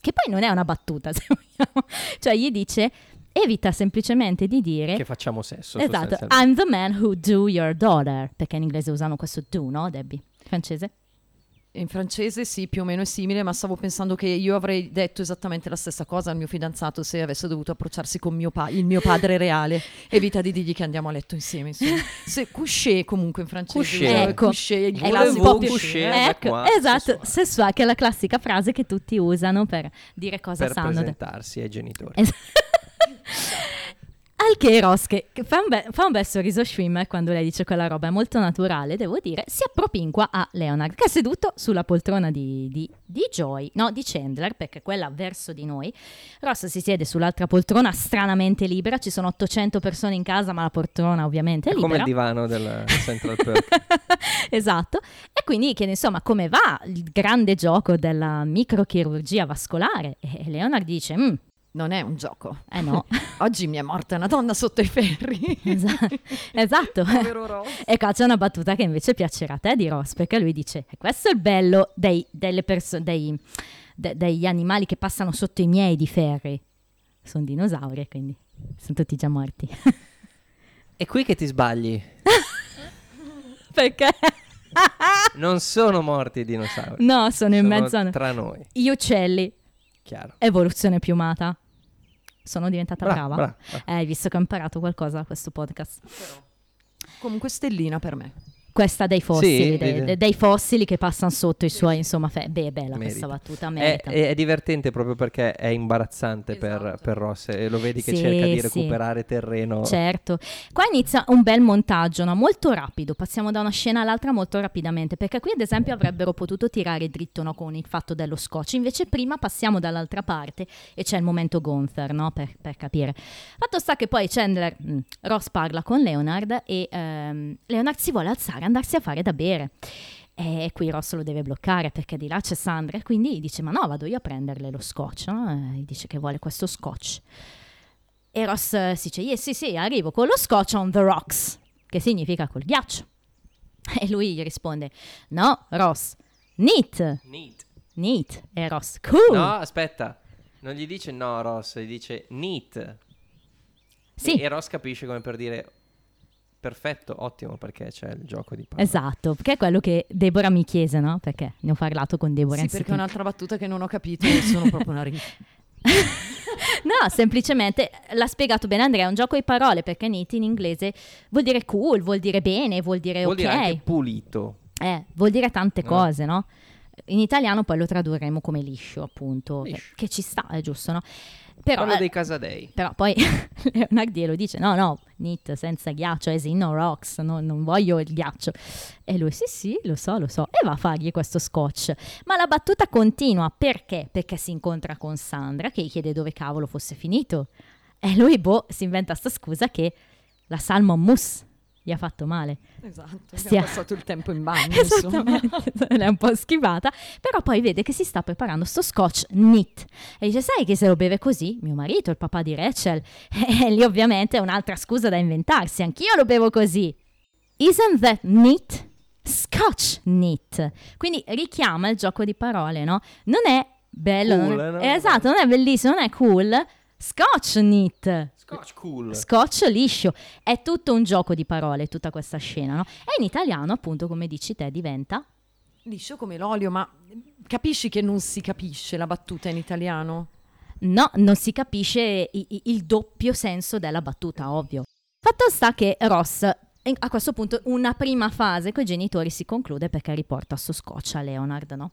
Che poi non è una battuta, se vogliamo. Cioè gli dice evita semplicemente di dire Che facciamo sesso. Esatto. I'm the man who do your daughter, perché in inglese usano questo do, no Debbie? Francese? In francese sì, più o meno è simile, ma stavo pensando che io avrei detto esattamente la stessa cosa al mio fidanzato se avesse dovuto approcciarsi con mio pa- il mio padre reale. Evita di dirgli che andiamo a letto insieme, insomma. Se coucher comunque in francese. Coucher. usa Ecco. coucher, il È la da Ecco, qua, esatto, sessuale. che è la classica frase che tutti usano per dire cosa per sanno. de- presentarsi ai genitori. Es- Al che che fa, un be- fa un bel sorriso Schwimmer quando lei dice quella roba, è molto naturale, devo dire, si appropinqua a Leonard, che è seduto sulla poltrona di, di- di Joy, no, di Chandler, perché quella verso di noi. Ross si siede sull'altra poltrona, stranamente libera, ci sono 800 persone in casa, ma la poltrona ovviamente è È come libera. il divano del Central Perk. esatto. E quindi chiede insomma come va il grande gioco della microchirurgia vascolare. E Leonard dice: "Mm, Non è un gioco. Eh no, Oggi mi è morta una donna sotto i ferri. Esa- esatto. Ross. E qua c'è una battuta che invece piacerà a te di Ross, perché lui dice: "E questo è il bello dei- delle perso- dei- de- degli animali che passano sotto i miei di ferri. sono dinosauri, quindi sono tutti già morti. È qui che ti sbagli. Perché? Non sono morti i dinosauri. no, sono in Sono mezzo a... tra noi, Gli uccelli, chiaro. evoluzione piumata. Sono diventata Bra- brava. bra- bra. Eh, hai visto che ho imparato qualcosa da questo podcast. Comunque stellina per me. Questa dei fossili, Sì, dei, dei- dei fossili che passano sotto i suoi, insomma, fe- beh, bella Merita. questa battuta, È, merita. è- è divertente proprio perché è imbarazzante per, Esatto. per Ross e lo vedi che Sì, cerca di sì. recuperare terreno. Certo, qua inizia un bel montaggio, no? molto rapido, passiamo da una scena all'altra molto rapidamente, perché qui ad esempio avrebbero potuto tirare dritto no, con il fatto dello scotch, invece prima passiamo dall'altra parte e c'è il momento Gunther, no? per, per capire. Fatto sta che poi Chandler, mm, Ross parla con Leonard e ehm, Leonard si vuole alzare, andarsi a fare da bere. E qui Ross lo deve bloccare perché di là c'è Sandra e quindi dice ma no vado io a prenderle lo scotch, no? E gli dice che vuole questo scotch. E Ross eh, si dice, yes, sì, sì, arrivo con lo scotch on the rocks, che significa col ghiaccio. E lui gli risponde, no, Ross, neat, Neat. neat. E Ross, cool. No, aspetta. Non gli dice no, Ross, gli dice neat. Sì. E, e Ross capisce come per dire perfetto, ottimo, perché c'è il gioco di parole. Esatto, che è quello che Deborah mi chiese, no? Perché ne ho parlato con Deborah. Sì, in perché un'altra battuta che non ho capito e sono proprio una rinfia. No, semplicemente l'ha spiegato bene Andrea, è un gioco di parole perché neat in inglese vuol dire cool, vuol dire bene, vuol dire Vuol ok, dire anche pulito. eh, vuol dire tante No. cose, no? In italiano poi lo tradurremo come liscio, appunto, che- Liscio. Che, ci sta, è giusto, no? Però, Parlo eh, dei Casadei. però poi Leonard glielo dice, no, no, neat, senza ghiaccio, as in no rocks, no- non voglio il ghiaccio. E lui, sì, sì, lo so, lo so, e va a fargli questo scotch. Ma la battuta continua, perché? Perché si incontra con Sandra, che gli chiede dove cavolo fosse finito. E lui, boh, si inventa sta scusa che la salmon mousse gli ha fatto male. Esatto, Stia- abbiamo passato il tempo in bagno, insomma. Esattamente, l'è un po' schivata, però poi vede che si sta preparando sto scotch neat e dice sai che se lo beve così? Mio marito, il papà di Rachel, e lì ovviamente è un'altra scusa da inventarsi, anch'io lo bevo così. Isn't that neat? Scotch neat. Quindi richiama il gioco di parole, no? Non è bello, non Cool, è- no? esatto, non è bellissimo, non è cool. Scotch neat. Scotch cool. Scotch liscio, è tutto un gioco di parole tutta questa scena, no? E in italiano, appunto, come dici te, diventa Liscio come l'olio, ma capisci che non si capisce la battuta in italiano? no, non si capisce i- i- il doppio senso della battuta, ovvio. Fatto sta che Ross a questo punto una prima fase con i genitori si conclude perché riporta sto scotch a Leonard, no?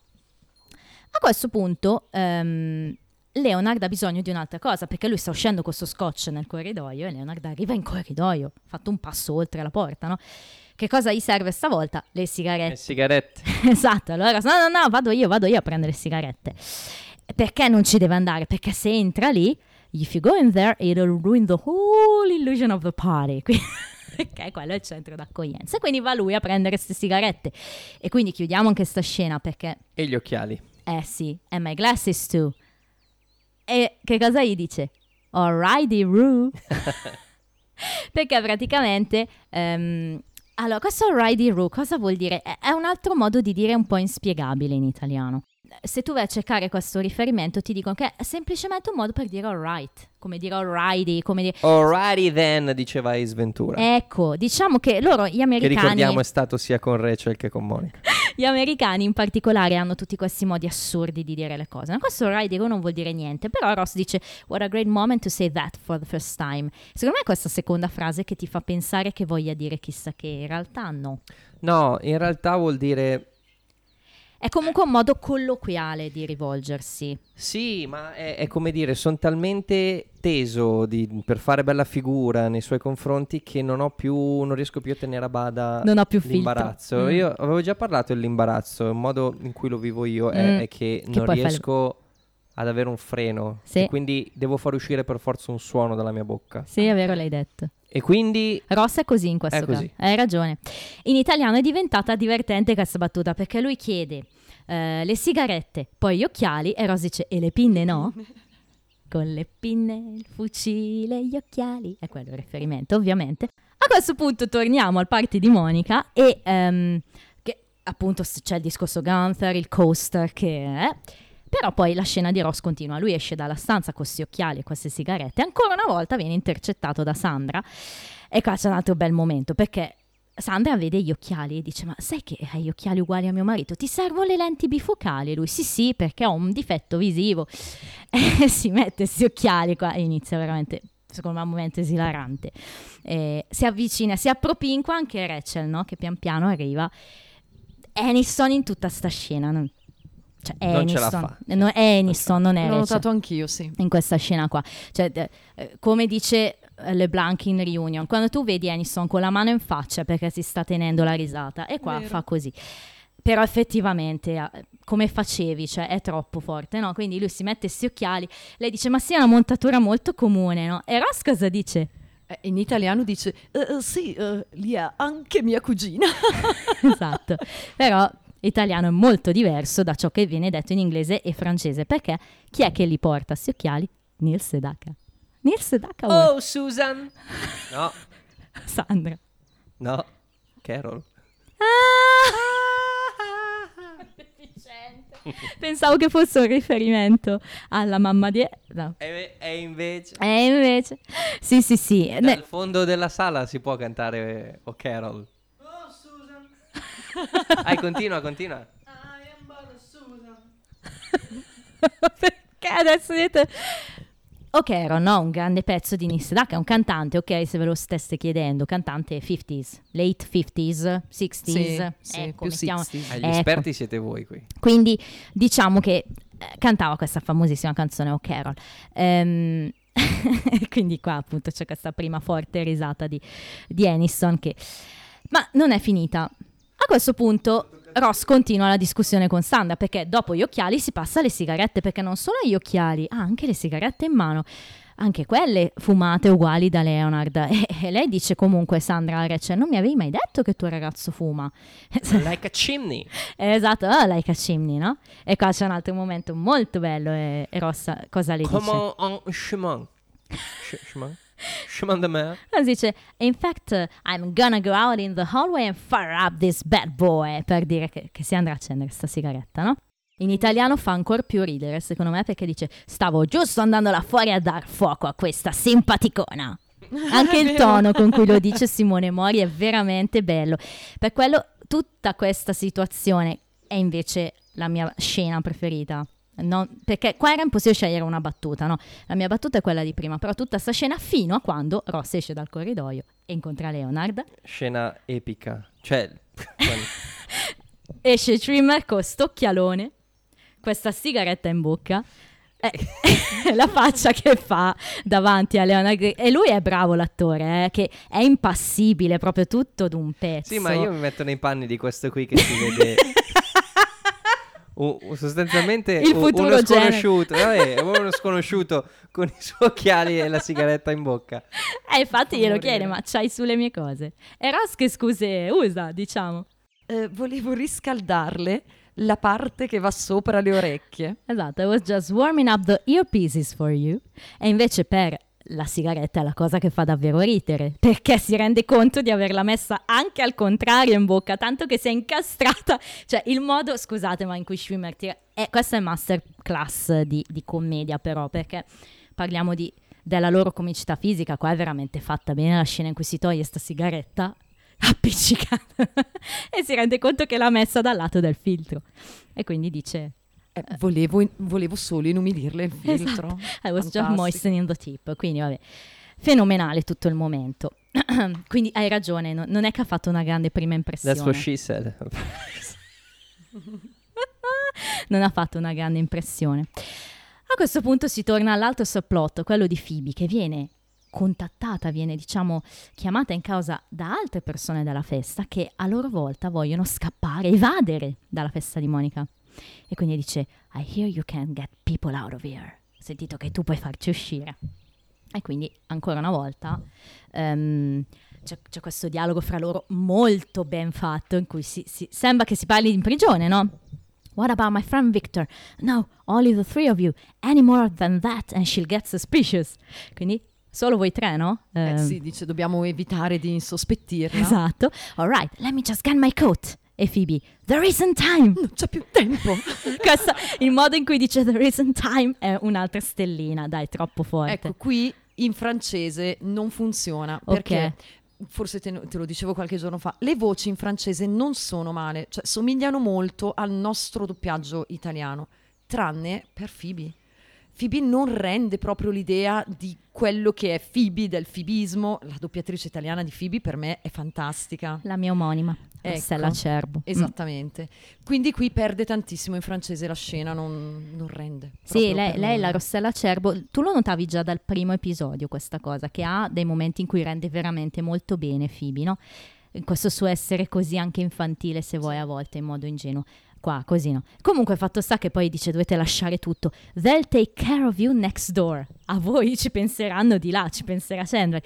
A questo punto ehm, Leonard ha bisogno di un'altra cosa perché lui sta uscendo con questo scotch nel corridoio e Leonard arriva in corridoio, ha fatto un passo oltre la porta, no? Che cosa gli serve stavolta? Le sigarette. sigarette. esatto, allora no, no, no, vado io, vado io a prendere le sigarette. Perché non ci deve andare? Perché se entra lì, if you go in there, it'll ruin the whole illusion of the party. Quindi- Perché quello è il centro d'accoglienza. E quindi va lui a prendere queste sigarette. E quindi chiudiamo anche sta scena perché, E gli occhiali. eh sì, and my glasses too. E che cosa gli dice? Alrighty, Roo. Perché praticamente... ehm, allora, questo alrighty, Roo cosa vuol dire? È un altro modo di dire un po' inspiegabile in italiano. Se tu vai a cercare questo riferimento ti dicono che è semplicemente un modo per dire alright, come dire alrighty, come dire... Alrighty then, diceva Ace Ventura. Ecco, diciamo che loro, gli che americani... ricordiamo è stato sia con Rachel che con Monica. Gli americani in particolare hanno tutti questi modi assurdi di dire le cose. Ma questo riding non vuol dire niente, però Ross dice What a great moment to say that for the first time. Secondo me è questa seconda frase che ti fa pensare che voglia dire chissà che, in realtà no. No, in realtà vuol dire È comunque un modo colloquiale di rivolgersi. Sì, ma è, è come dire, sono talmente teso di- per fare bella figura nei suoi confronti che non ho più, non riesco più a tenere a bada Non ho più l'imbarazzo. Mm. Io avevo già parlato dell'imbarazzo, il modo in cui lo vivo io è, Mm. è che, Che non riesco ad avere un freno Sì. e quindi devo far uscire per forza un suono dalla mia bocca. Sì, è vero, l'hai detto. E quindi Ross è così in questo È così. caso. Hai ragione. In italiano è diventata divertente questa battuta perché lui chiede eh, le sigarette, poi gli occhiali e Ross dice e le pinne no? Con le pinne, il fucile, gli occhiali. È quello il riferimento, ovviamente. A questo punto torniamo al party di Monica e ehm, che appunto c'è il discorso Gunther, il coaster che è. Però poi la scena di Ross continua, lui esce dalla stanza con questi occhiali e queste sigarette, ancora una volta viene intercettato da Sandra e qua c'è un altro bel momento perché Sandra vede gli occhiali e dice: Ma sai che hai gli occhiali uguali a mio marito? Ti servono le lenti bifocali? E lui: Sì, sì, perché ho un difetto visivo. E si mette questi occhiali qua e inizia veramente. Secondo me un momento esilarante. Eh, si avvicina, si appropinqua anche Rachel, no? Che pian piano arriva. Aniston in tutta sta scena. Non, cioè, Non ce la Aniston. fa. No, Aniston, non è L'ho Rachel notato anch'io, sì. in questa scena qua. Cioè, eh, eh, come dice eh, LeBlanc in Reunion, quando tu vedi Aniston con la mano in faccia perché si sta tenendo la risata, e qua Vero. fa così. Però effettivamente, eh, come facevi, cioè è troppo forte, no? Quindi lui si mette questi occhiali, lei dice, ma sì, è una montatura molto comune, no? E Ross cosa dice? Eh, In italiano dice, "Eh, eh, sì, eh, lì è anche mia cugina. esatto. Però italiano è molto diverso da ciò che viene detto in inglese e francese, perché chi è che li porta questi occhiali? Neil Sedaka. Neil Sedaka, Oh, Susan! No, Sandra. no, Carol. Pensavo che fosse un riferimento alla mamma di... No. E, e invece... E invece... Sì, sì, sì. Ne- Dal fondo della sala si può cantare Oh Carol. Oh Susan. Dai, continua, continua. Perché adesso dite... Ok, Ron, no, un grande pezzo di Nisdak, è un cantante, ok, se ve lo stesse chiedendo, cantante 50s, late 50s, 60s, Sì, sì, ecco, più mettiamo- 60s. Eh, gli Ecco. esperti siete voi qui. Quindi diciamo che eh, cantava questa famosissima canzone O Carol. Ehm, quindi qua appunto c'è questa prima forte risata di, di Aniston che... Ma non è finita. A questo punto Ross continua la discussione con Sandra perché dopo gli occhiali si passa alle sigarette perché non solo gli occhiali, ha anche le sigarette in mano. Anche quelle fumate uguali da Leonard. E, e lei dice comunque, Sandra Rachel, non mi avevi mai detto che tuo ragazzo fuma? Like a chimney. Esatto, oh, like a chimney, no? E qua c'è un altro momento molto bello e, e Rossa cosa le Come dice? on chemin. Ch- chemin? De mer. Rossa dice, in fact, I'm gonna go out in the hallway and fire up this bad boy, per dire che, che si andrà a accendere sta sigaretta, no? In italiano fa ancora più ridere, secondo me, perché dice, stavo giusto andando là fuori a dar fuoco a questa simpaticona. Anche il tono con cui lo dice Simone Mori è veramente bello. Per quello, tutta questa situazione è invece la mia scena preferita. Non- perché qua era impossibile scegliere una battuta, no? La mia battuta è quella di prima, però tutta sta scena fino a quando Ross esce dal corridoio e incontra Leonard. Scena epica. Cioè, Esce Trimmer con stocchialone, questa sigaretta in bocca. e la faccia che fa davanti a Leonard Gre- e lui è bravo l'attore eh, che è impassibile proprio tutto d'un pezzo sì, ma io mi metto nei panni di questo qui che si vede... u- u- sostanzialmente Il uno sconosciuto, vabbè, uno sconosciuto con i suoi occhiali e la sigaretta in bocca. Eh, infatti glielo chiede ma c'hai sulle mie cose e Ross che scuse usa diciamo Eh, volevo riscaldarle la parte che va sopra le orecchie. Esatto, I was just warming up the earpieces for you. E invece per la sigaretta è la cosa che fa davvero ridere, perché si rende conto di averla messa anche al contrario in bocca, tanto che si è incastrata. Cioè, il modo, scusate, ma in cui Schwimmer tira... Eh, questa è masterclass di, di commedia però, perché parliamo di- della loro comicità fisica, qua è veramente fatta bene la scena in cui si toglie sta sigaretta appiccicata e si rende conto che l'ha messa dal lato del filtro. E quindi dice... Eh, volevo, volevo solo inumilirle il filtro. I was just Fantastico. moistening the tip. Quindi, vabbè, fenomenale tutto il momento. quindi hai ragione, no- non è che ha fatto una grande prima impressione. That's what she said. non ha fatto una grande impressione. A questo punto si torna all'altro subplot, quello di Phoebe, che viene contattata, viene diciamo chiamata in causa da altre persone della festa che a loro volta vogliono scappare, evadere dalla festa di Monica. E quindi dice, I hear you can get people out of here. Ho sentito che tu puoi farci uscire. E quindi ancora una volta ehm, c'è, c'è questo dialogo fra loro molto ben fatto in cui si, si- sembra che si parli in prigione, no? What about my friend Victor? No, only the three of you. Any more than that and she'll get suspicious. Quindi solo voi tre, no? Eh Ehm, sì, dice dobbiamo evitare di insospettirla. Esatto. All right, let me just get my coat. E Phoebe, there isn't time. Non c'è più tempo. Questo, il modo in cui dice there isn't time è un'altra stellina, dai, troppo forte. ecco, qui in francese non funziona perché forse te, te lo dicevo qualche giorno fa, le voci in francese non sono male, cioè somigliano molto al nostro doppiaggio italiano, tranne per Phoebe. Phoebe non rende proprio l'idea di quello che è Phoebe del fibismo. La doppiatrice italiana di Phoebe per me è fantastica. La mia omonima, Ecco. Rossella Cerbo. Mm. Esattamente. Quindi qui perde tantissimo in francese la scena, non, non rende. Sì, lei, lei, la nulla. Rossella Cerbo, tu lo notavi già dal primo episodio questa cosa, che ha dei momenti in cui rende veramente molto bene Phoebe, no? In Questo suo essere così anche infantile, se vuoi, a volte in modo ingenuo. Qua, così no. Comunque, fatto sta che poi dice dovete lasciare tutto. They'll take care of you next door. A voi ci penseranno di là, ci penserà Chandler.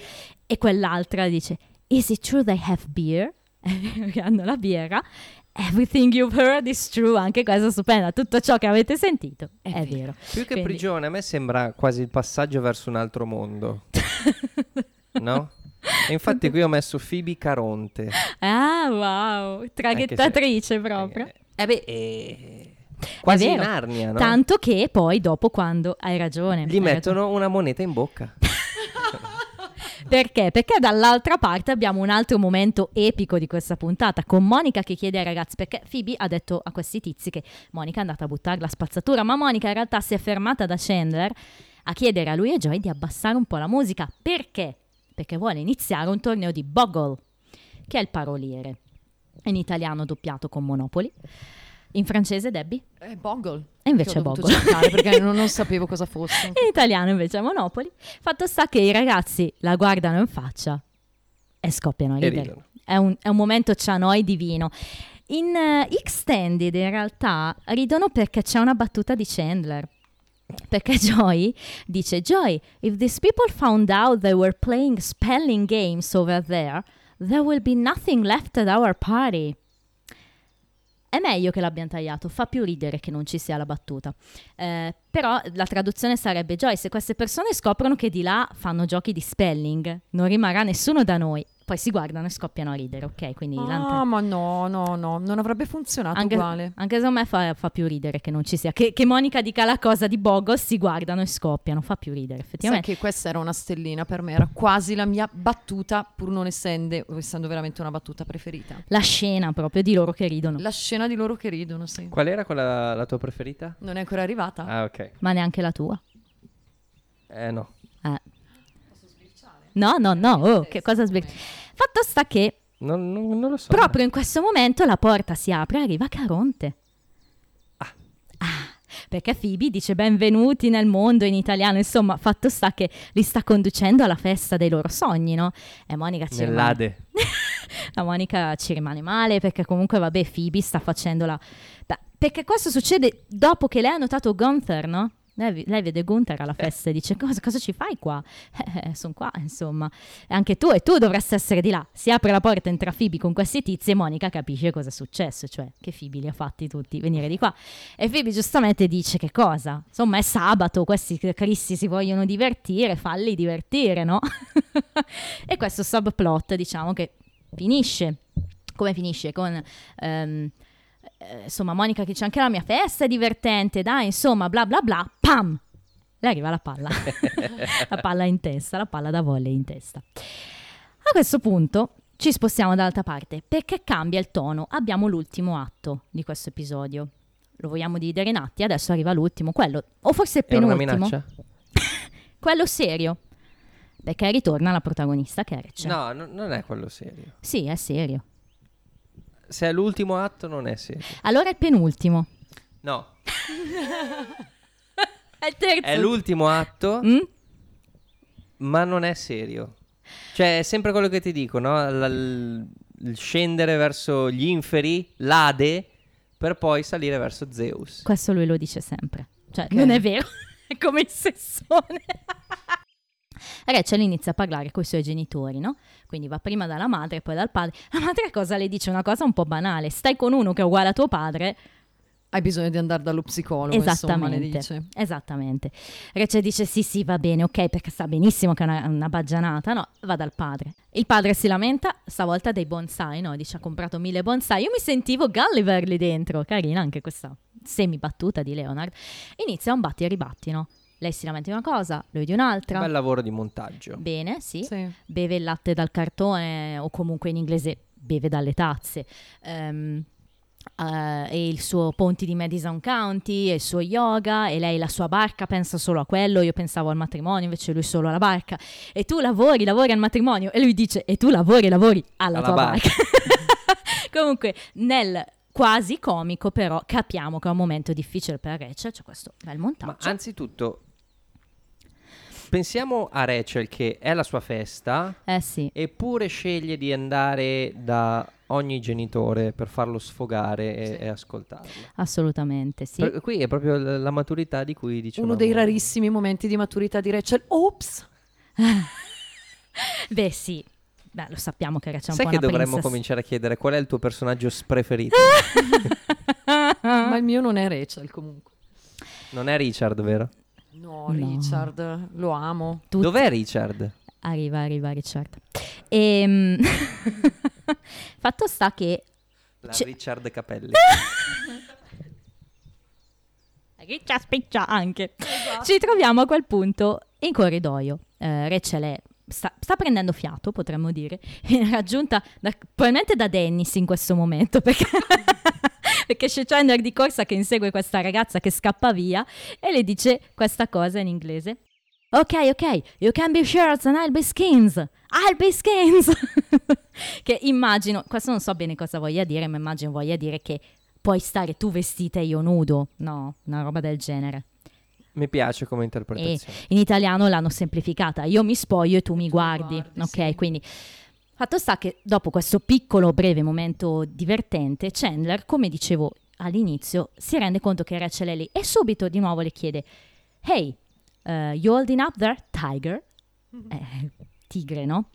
E quell'altra dice, is it true they have beer? Che hanno la birra. Everything you've heard is true. Anche questa è stupenda. Tutto ciò che avete sentito è, È vero. vero. Più che Quindi- prigione, a me sembra quasi il passaggio verso un altro mondo. no? E infatti qui ho messo Phoebe Caronte. Ah, wow, traghettatrice proprio. Eh, eh beh, eh, quasi in. Narnia, no? Tanto che poi dopo quando hai ragione. Gli hai mettono una moneta in bocca. ragione. Perché? Perché dall'altra parte abbiamo un altro momento epico di questa puntata con Monica che chiede ai ragazzi perché Phoebe ha detto a questi tizi che Monica è andata a buttare la spazzatura, ma Monica in realtà si è fermata da Chandler a chiedere a lui e Joy di abbassare un po' la musica. Perché? Perché vuole iniziare un torneo di Boggle, che è il paroliere. In italiano doppiato con Monopoli. In francese Debbie? È Boggle. E invece è Boggle. cercare perché non, non sapevo cosa fosse. In italiano invece è Monopoli. Fatto sta che i ragazzi la guardano in faccia e scoppiano a ridere. È un, è un momento cianoi divino. In eh, Extended in realtà ridono perché c'è una battuta di Chandler. Perché Joy dice: Joy, if these people found out they were playing spelling games over there, there will be nothing left at our party. È meglio che l'abbiano tagliato, fa più ridere che non ci sia la battuta. Eh, però la traduzione sarebbe: Joy, se queste persone scoprono che di là fanno giochi di spelling, non rimarrà nessuno da noi. Poi si guardano e scoppiano a ridere, ok? Quindi l'ante- Ah, ma no, no, no, non avrebbe funzionato anche, uguale. anche secondo me fa, fa più ridere che non ci sia. Che, che Monica dica la cosa di Bogos, si guardano e scoppiano, fa più ridere, Sai effettivamente. che questa era una stellina per me, era quasi la mia battuta, pur non essendo, essendo veramente una battuta preferita. La scena proprio di loro che ridono, La scena di loro che ridono, sì. Qual era quella la tua preferita? Non è ancora arrivata? Ah, ok. ma neanche la tua. Eh no. Eh. No, no, no, oh, che cosa sbir- Fatto sta che Non, non- non lo so. proprio in questo momento la porta si apre e arriva Caronte. Ah, perché Phoebe dice benvenuti nel mondo in italiano, insomma, fatto sta che li sta conducendo alla festa dei loro sogni, no? E Monica ci rimane, Nell'Ade. la Monica ci rimane male perché comunque, vabbè, Phoebe sta facendo la... Perché questo succede dopo che lei ha notato Gunther, no? Lei, lei vede Gunther alla festa e dice cosa, cosa ci fai qua? Eh, sono qua, insomma. E anche tu, e tu dovresti essere di là. Si apre la porta, entra Phoebe con questi tizi e Monica capisce cosa è successo, cioè che Phoebe li ha fatti tutti venire di qua. E Phoebe giustamente dice che cosa? Insomma, è sabato, questi cristi si vogliono divertire, falli divertire, no? e questo subplot, diciamo che finisce. Come finisce? Con... ehm, eh, insomma, Monica che dice anche la mia festa è divertente, dai, insomma, bla bla bla, pam! Le arriva la palla. la palla in testa, la palla da volley in testa. A questo punto ci spostiamo dall'altra parte perché cambia il tono. Abbiamo l'ultimo atto di questo episodio. Lo vogliamo dividere in atti, adesso arriva l'ultimo, quello, o forse il penultimo, minaccia? quello serio. Perché ritorna la protagonista che è Rachel. No, no, non è quello serio. Sì, è serio. Se è l'ultimo atto non è serio. Allora è il penultimo. No, È il terzo. è l'ultimo atto, Mm? ma non è serio. Cioè, è sempre quello che ti dico, no? La- l- il scendere verso gli inferi, l'Ade, per poi salire verso Zeus. Questo lui lo dice sempre. Cioè, Ok. non è vero. è come il sessone. Rachel inizia a parlare con i suoi genitori, no? Quindi va prima dalla madre, poi dal padre. La madre cosa le dice? Una cosa un po' banale. Stai con uno che è uguale a tuo padre Hai bisogno di andare dallo psicologo, insomma, Esattamente, dice. esattamente. Rachel dice sì sì va bene, ok, perché sa benissimo che è una, una baggianata, no, va dal padre. Il padre si lamenta, stavolta dei bonsai, no, dice ha comprato mille bonsai, io mi sentivo Gulliver lì dentro, carina anche questa semi battuta di Leonard. Inizia un batti e ribatti, no? Lei si lamenta di una cosa, lui di un'altra. Bel lavoro di montaggio. Bene, sì. Sì. beve il latte dal cartone o comunque in inglese beve dalle tazze. Ehm, eh, e il suo ponti di Madison County e il suo yoga e lei la sua barca pensa solo a quello io pensavo al matrimonio invece lui solo alla barca e tu lavori lavori al matrimonio e lui dice e tu lavori lavori alla, Alla tua barca." barca comunque nel quasi comico però capiamo che è un momento difficile per Rachel c'è questo bel Ma montaggio anzitutto, pensiamo a Rachel che è la sua festa, eh sì eppure sceglie di andare da ogni genitore per farlo sfogare e, Sì. e ascoltarlo. assolutamente sì Per- qui è proprio l- la maturità di cui dicevamo. Uno dei rarissimi momenti di maturità di Rachel. Ops! beh sì Beh, lo sappiamo che Rachel è un Sai po' che una dovremmo princess. cominciare a chiedere qual è il tuo personaggio preferito? Ma il mio non è Rachel comunque. non è Richard, vero? No, No. Richard, lo amo. Tutti- Dov'è Richard? Arriva, arriva Richard. Ehm, fatto sta che La C'è- Richard Capelli. Riccia spiccia anche. Ci troviamo a quel punto in corridoio. Eh, Rachel è- sta, sta prendendo fiato, potremmo dire, Viene raggiunta da- probabilmente da Dennis in questo momento, perché, perché c'è Chandler di corsa che insegue questa ragazza che scappa via e le dice questa cosa in inglese. Ok, ok, you can be shirts and I'll be skins. I'll be skins. che immagino, questo non so bene cosa voglia dire, ma immagino voglia dire che puoi stare tu vestita e io nudo. No, una roba del genere. Mi piace come interpretazione. In italiano l'hanno semplificata. Io mi spoglio e tu mi mi guardi. guardi, ok, sì. quindi fatto sta che dopo questo piccolo breve momento divertente, Chandler, come dicevo all'inizio, si rende conto che Rachel è lì e subito di nuovo le chiede: Hey, uh, you holding up there, Tiger? Eh, tigre, no?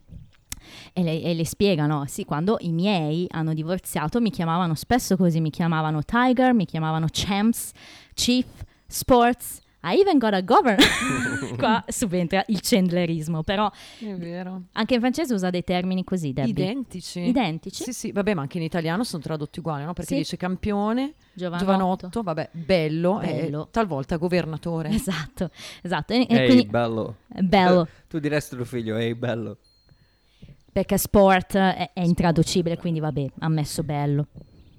E le, e le spiegano, sì, quando i miei hanno divorziato mi chiamavano spesso così, mi chiamavano Tiger, mi chiamavano Champs, Chief, Sports, I even got a governor. Qua subentra il chandlerismo, però È vero. anche in francese usa dei termini così, Debbie. Identici. Identici? Sì, sì, vabbè, ma anche in italiano sono tradotti uguali, no? Perché Sì. dice campione, Giovanotto. giovanotto, vabbè, bello, Bello. e talvolta governatore. Esatto, esatto. E, e Ehi, quindi, bello. bello, Tu diresti tuo figlio, ehi, bello. perché sport è, è intraducibile, quindi vabbè, ha messo bello.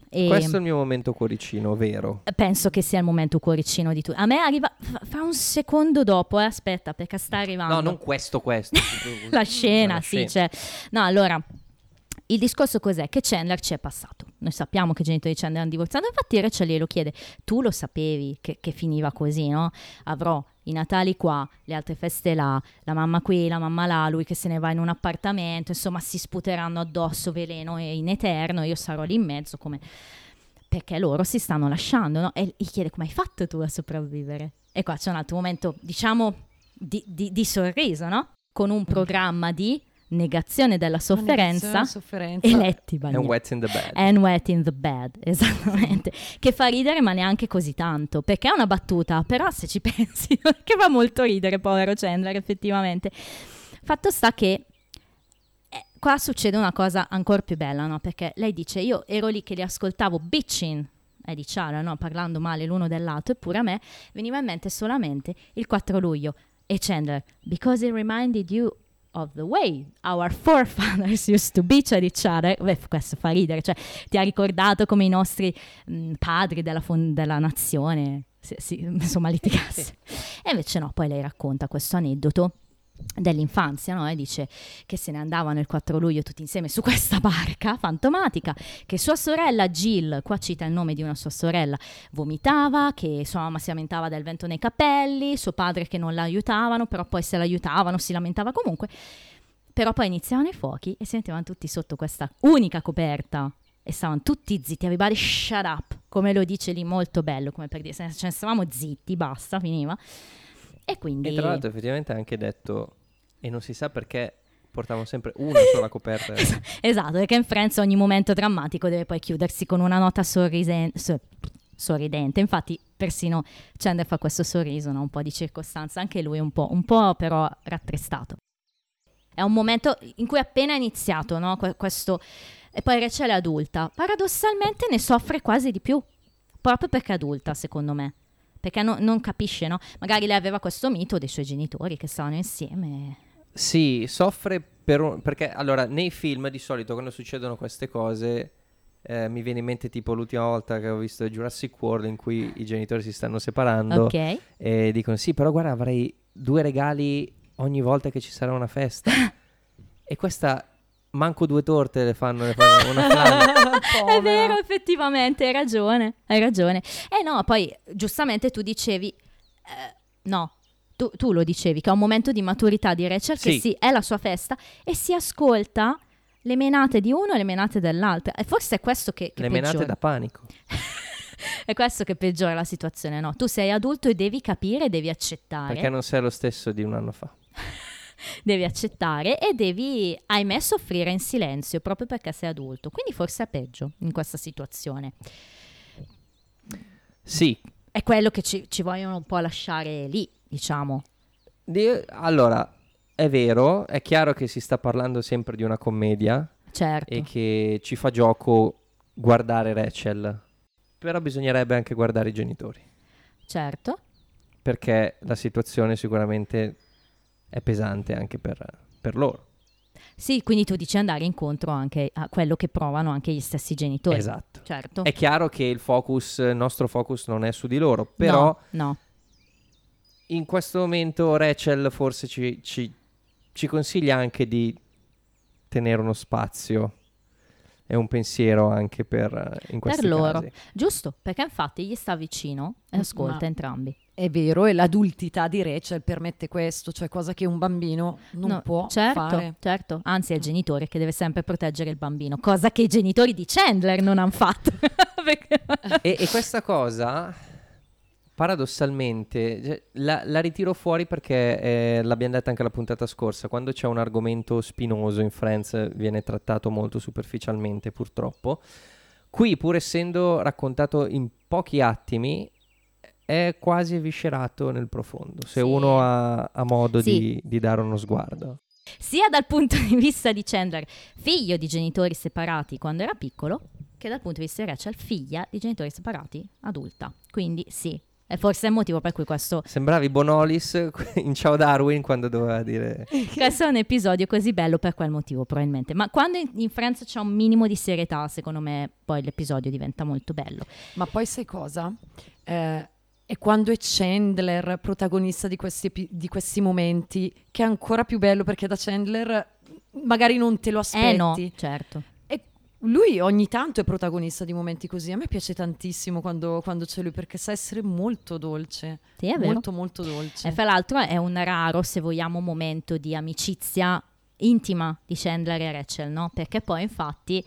E Questo è il mio momento cuoricino, vero? penso che sia il momento cuoricino di tutti. A me arriva, fa, un secondo dopo, eh, aspetta, perché sta arrivando. No, non questo, questo. la scena, La sì, scena. cioè. No, allora, il discorso cos'è? Che Chandler ci è passato. Noi sappiamo che i genitori di Chandler hanno divorziato, infatti Rachel glielo chiede, tu lo sapevi che, che finiva così, no? Avrò i Natali qua, le altre feste là, la mamma qui, la mamma là, lui che se ne va in un appartamento, insomma si sputeranno addosso veleno e in eterno, io sarò lì in mezzo come... Perché loro si stanno lasciando, no? E gli chiede come hai fatto tu a sopravvivere? E qua c'è un altro momento, diciamo, di, di- di sorriso, no? Con un programma di negazione della sofferenza Negazione, sofferenza. e letti bagnati. wet in the bed. And wet in the bed, esattamente. che fa ridere, ma neanche così tanto. Perché è una battuta, però se ci pensi, che fa molto ridere, povero Chandler, effettivamente. Fatto sta che eh, qua succede una cosa ancora più bella, no? Perché lei dice: Io ero lì che li ascoltavo bitching. È di Ciara, no? Parlando male l'uno dell'altro, eppure a me veniva in mente solamente il 4 luglio. E Chandler, because it reminded you of the way our forefathers used to bitch at each other. Beh, questo fa ridere, cioè ti ha ricordato come i nostri mh, padri della, fon- della nazione, si- si- insomma, litigassero. E invece no, poi lei racconta questo aneddoto dell'infanzia, no? E dice che se ne andavano il 4 luglio tutti insieme su questa barca fantomatica, che sua sorella Jill, qua cita il nome di una sua sorella, vomitava, che sua mamma si lamentava del vento nei capelli, suo padre che non la aiutavano, però poi se l'aiutavano si lamentava comunque. Però poi iniziavano i fuochi e si mettevano tutti sotto questa unica coperta e stavano tutti zitti, everybody shut up, come lo dice lì molto bello, come per dire, se ne stavamo zitti, basta, finiva. E quindi... E tra l'altro effettivamente ha anche detto, e non si sa perché portavano sempre una sola coperta. Esatto, perché in Friends ogni momento drammatico deve poi chiudersi con una nota sorrisente. sorridente. Infatti, persino Chandler fa questo sorriso, no? un po' di circostanza, anche lui un po', un po' però rattristato. È un momento in cui è appena iniziato, no? Que- questo... E poi Rachel è adulta. Paradossalmente ne soffre quasi di più, proprio perché è adulta, secondo me. Perché no- non capisce, no? Magari lei aveva questo mito dei suoi genitori che stavano insieme. Sì, soffre per un- perché allora nei film di solito quando succedono queste cose eh, mi viene in mente tipo l'ultima volta che ho visto Jurassic World in cui i genitori si stanno separando Ok? e dicono sì, però guarda avrei due regali ogni volta che ci sarà una festa. e questa manco due torte le fanno, le fanno una. È vero, effettivamente, hai ragione, hai ragione. Eh no, poi giustamente tu dicevi, eh, no, tu, tu lo dicevi, che è un momento di maturità di Rachel, che Sì. sì, è la sua festa, e si ascolta le menate di uno e le menate dell'altro. E forse è questo che, che le menate peggiora. da panico. È questo che peggiora la situazione, no? Tu sei adulto e devi capire, devi accettare. Perché non sei lo stesso di un anno fa. Devi accettare e devi, ahimè, soffrire in silenzio proprio perché sei adulto. Quindi forse è peggio in questa situazione. Sì, È quello che ci, ci vogliono un po' lasciare lì, diciamo. di- allora è vero, è chiaro che si sta parlando sempre di una commedia Certo. e che ci fa gioco guardare Rachel. Però bisognerebbe anche guardare i genitori. Certo. Perché la situazione sicuramente è pesante anche per, per loro. Sì, quindi tu dici andare incontro anche a quello che provano anche gli stessi genitori. Esatto. Certo. È chiaro che il focus, il nostro focus non è su di loro, però No, no. in questo momento Rachel forse ci, ci- ci consiglia anche di tenere uno spazio e un pensiero anche per in questi Per loro. casi. Giusto, perché infatti gli sta vicino e Ma- ascolta entrambi. È vero, e l'adultità di Rachel permette questo, cioè cosa che un bambino non No, può certo, fare. certo. Anzi, è il genitore che deve sempre proteggere il bambino, cosa che i genitori di Chandler non hanno fatto. Perché- E, e questa cosa, paradossalmente, cioè, la, la ritiro fuori perché eh, l'abbiamo detta anche la puntata scorsa, quando c'è un argomento spinoso in Friends viene trattato molto superficialmente purtroppo. Qui, pur essendo raccontato in pochi attimi, è quasi eviscerato nel profondo, se Sì. uno ha, ha modo Sì. di, di dare uno sguardo. sia dal punto di vista di Chandler, figlio di genitori separati quando era piccolo, che dal punto di vista di Rachel, figlia di genitori separati adulta. Quindi sì, e forse è il motivo per cui questo, Sembravi Bonolis in Ciao Darwin quando doveva dire... questo è un episodio così bello per quel motivo probabilmente. Ma quando in, in Friends c'è un minimo di serietà, secondo me poi l'episodio diventa molto bello. Ma poi sai cosa? Eh, è quando è Chandler protagonista di questi, di questi momenti che è ancora più bello perché da Chandler magari non te lo aspetti. Eh no, certo. E lui ogni tanto è protagonista di momenti così. A me piace tantissimo quando, quando c'è lui perché sa essere molto dolce. Sì, è vero. molto molto dolce. E fra l'altro è un raro, se vogliamo, momento di amicizia intima di Chandler e Rachel, no? Perché poi infatti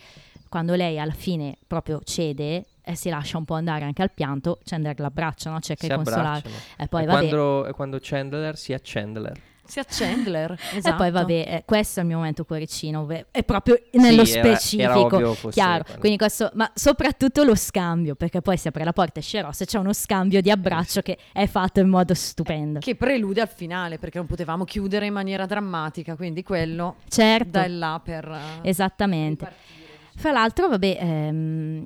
quando lei alla fine proprio cede e si lascia un po' andare anche al pianto, Chandler l'abbraccia, no? Cerca Si di consolare. E poi è, vabbè, quando, è quando Chandler sia Chandler. Sia Chandler, e esatto. poi vabbè, eh, questo è il mio momento cuoricino, ove- è proprio nello Sì, era- era specifico. ovvio fosse Chiaro, quindi questo, ma soprattutto lo scambio, perché poi si apre la porta e esce Ross e c'è uno scambio di abbraccio che è fatto in modo stupendo. Che prelude al finale perché non potevamo chiudere in maniera drammatica, quindi quello Certo, da là per... eh, esattamente. ripartire. Fra l'altro, vabbè, ehm,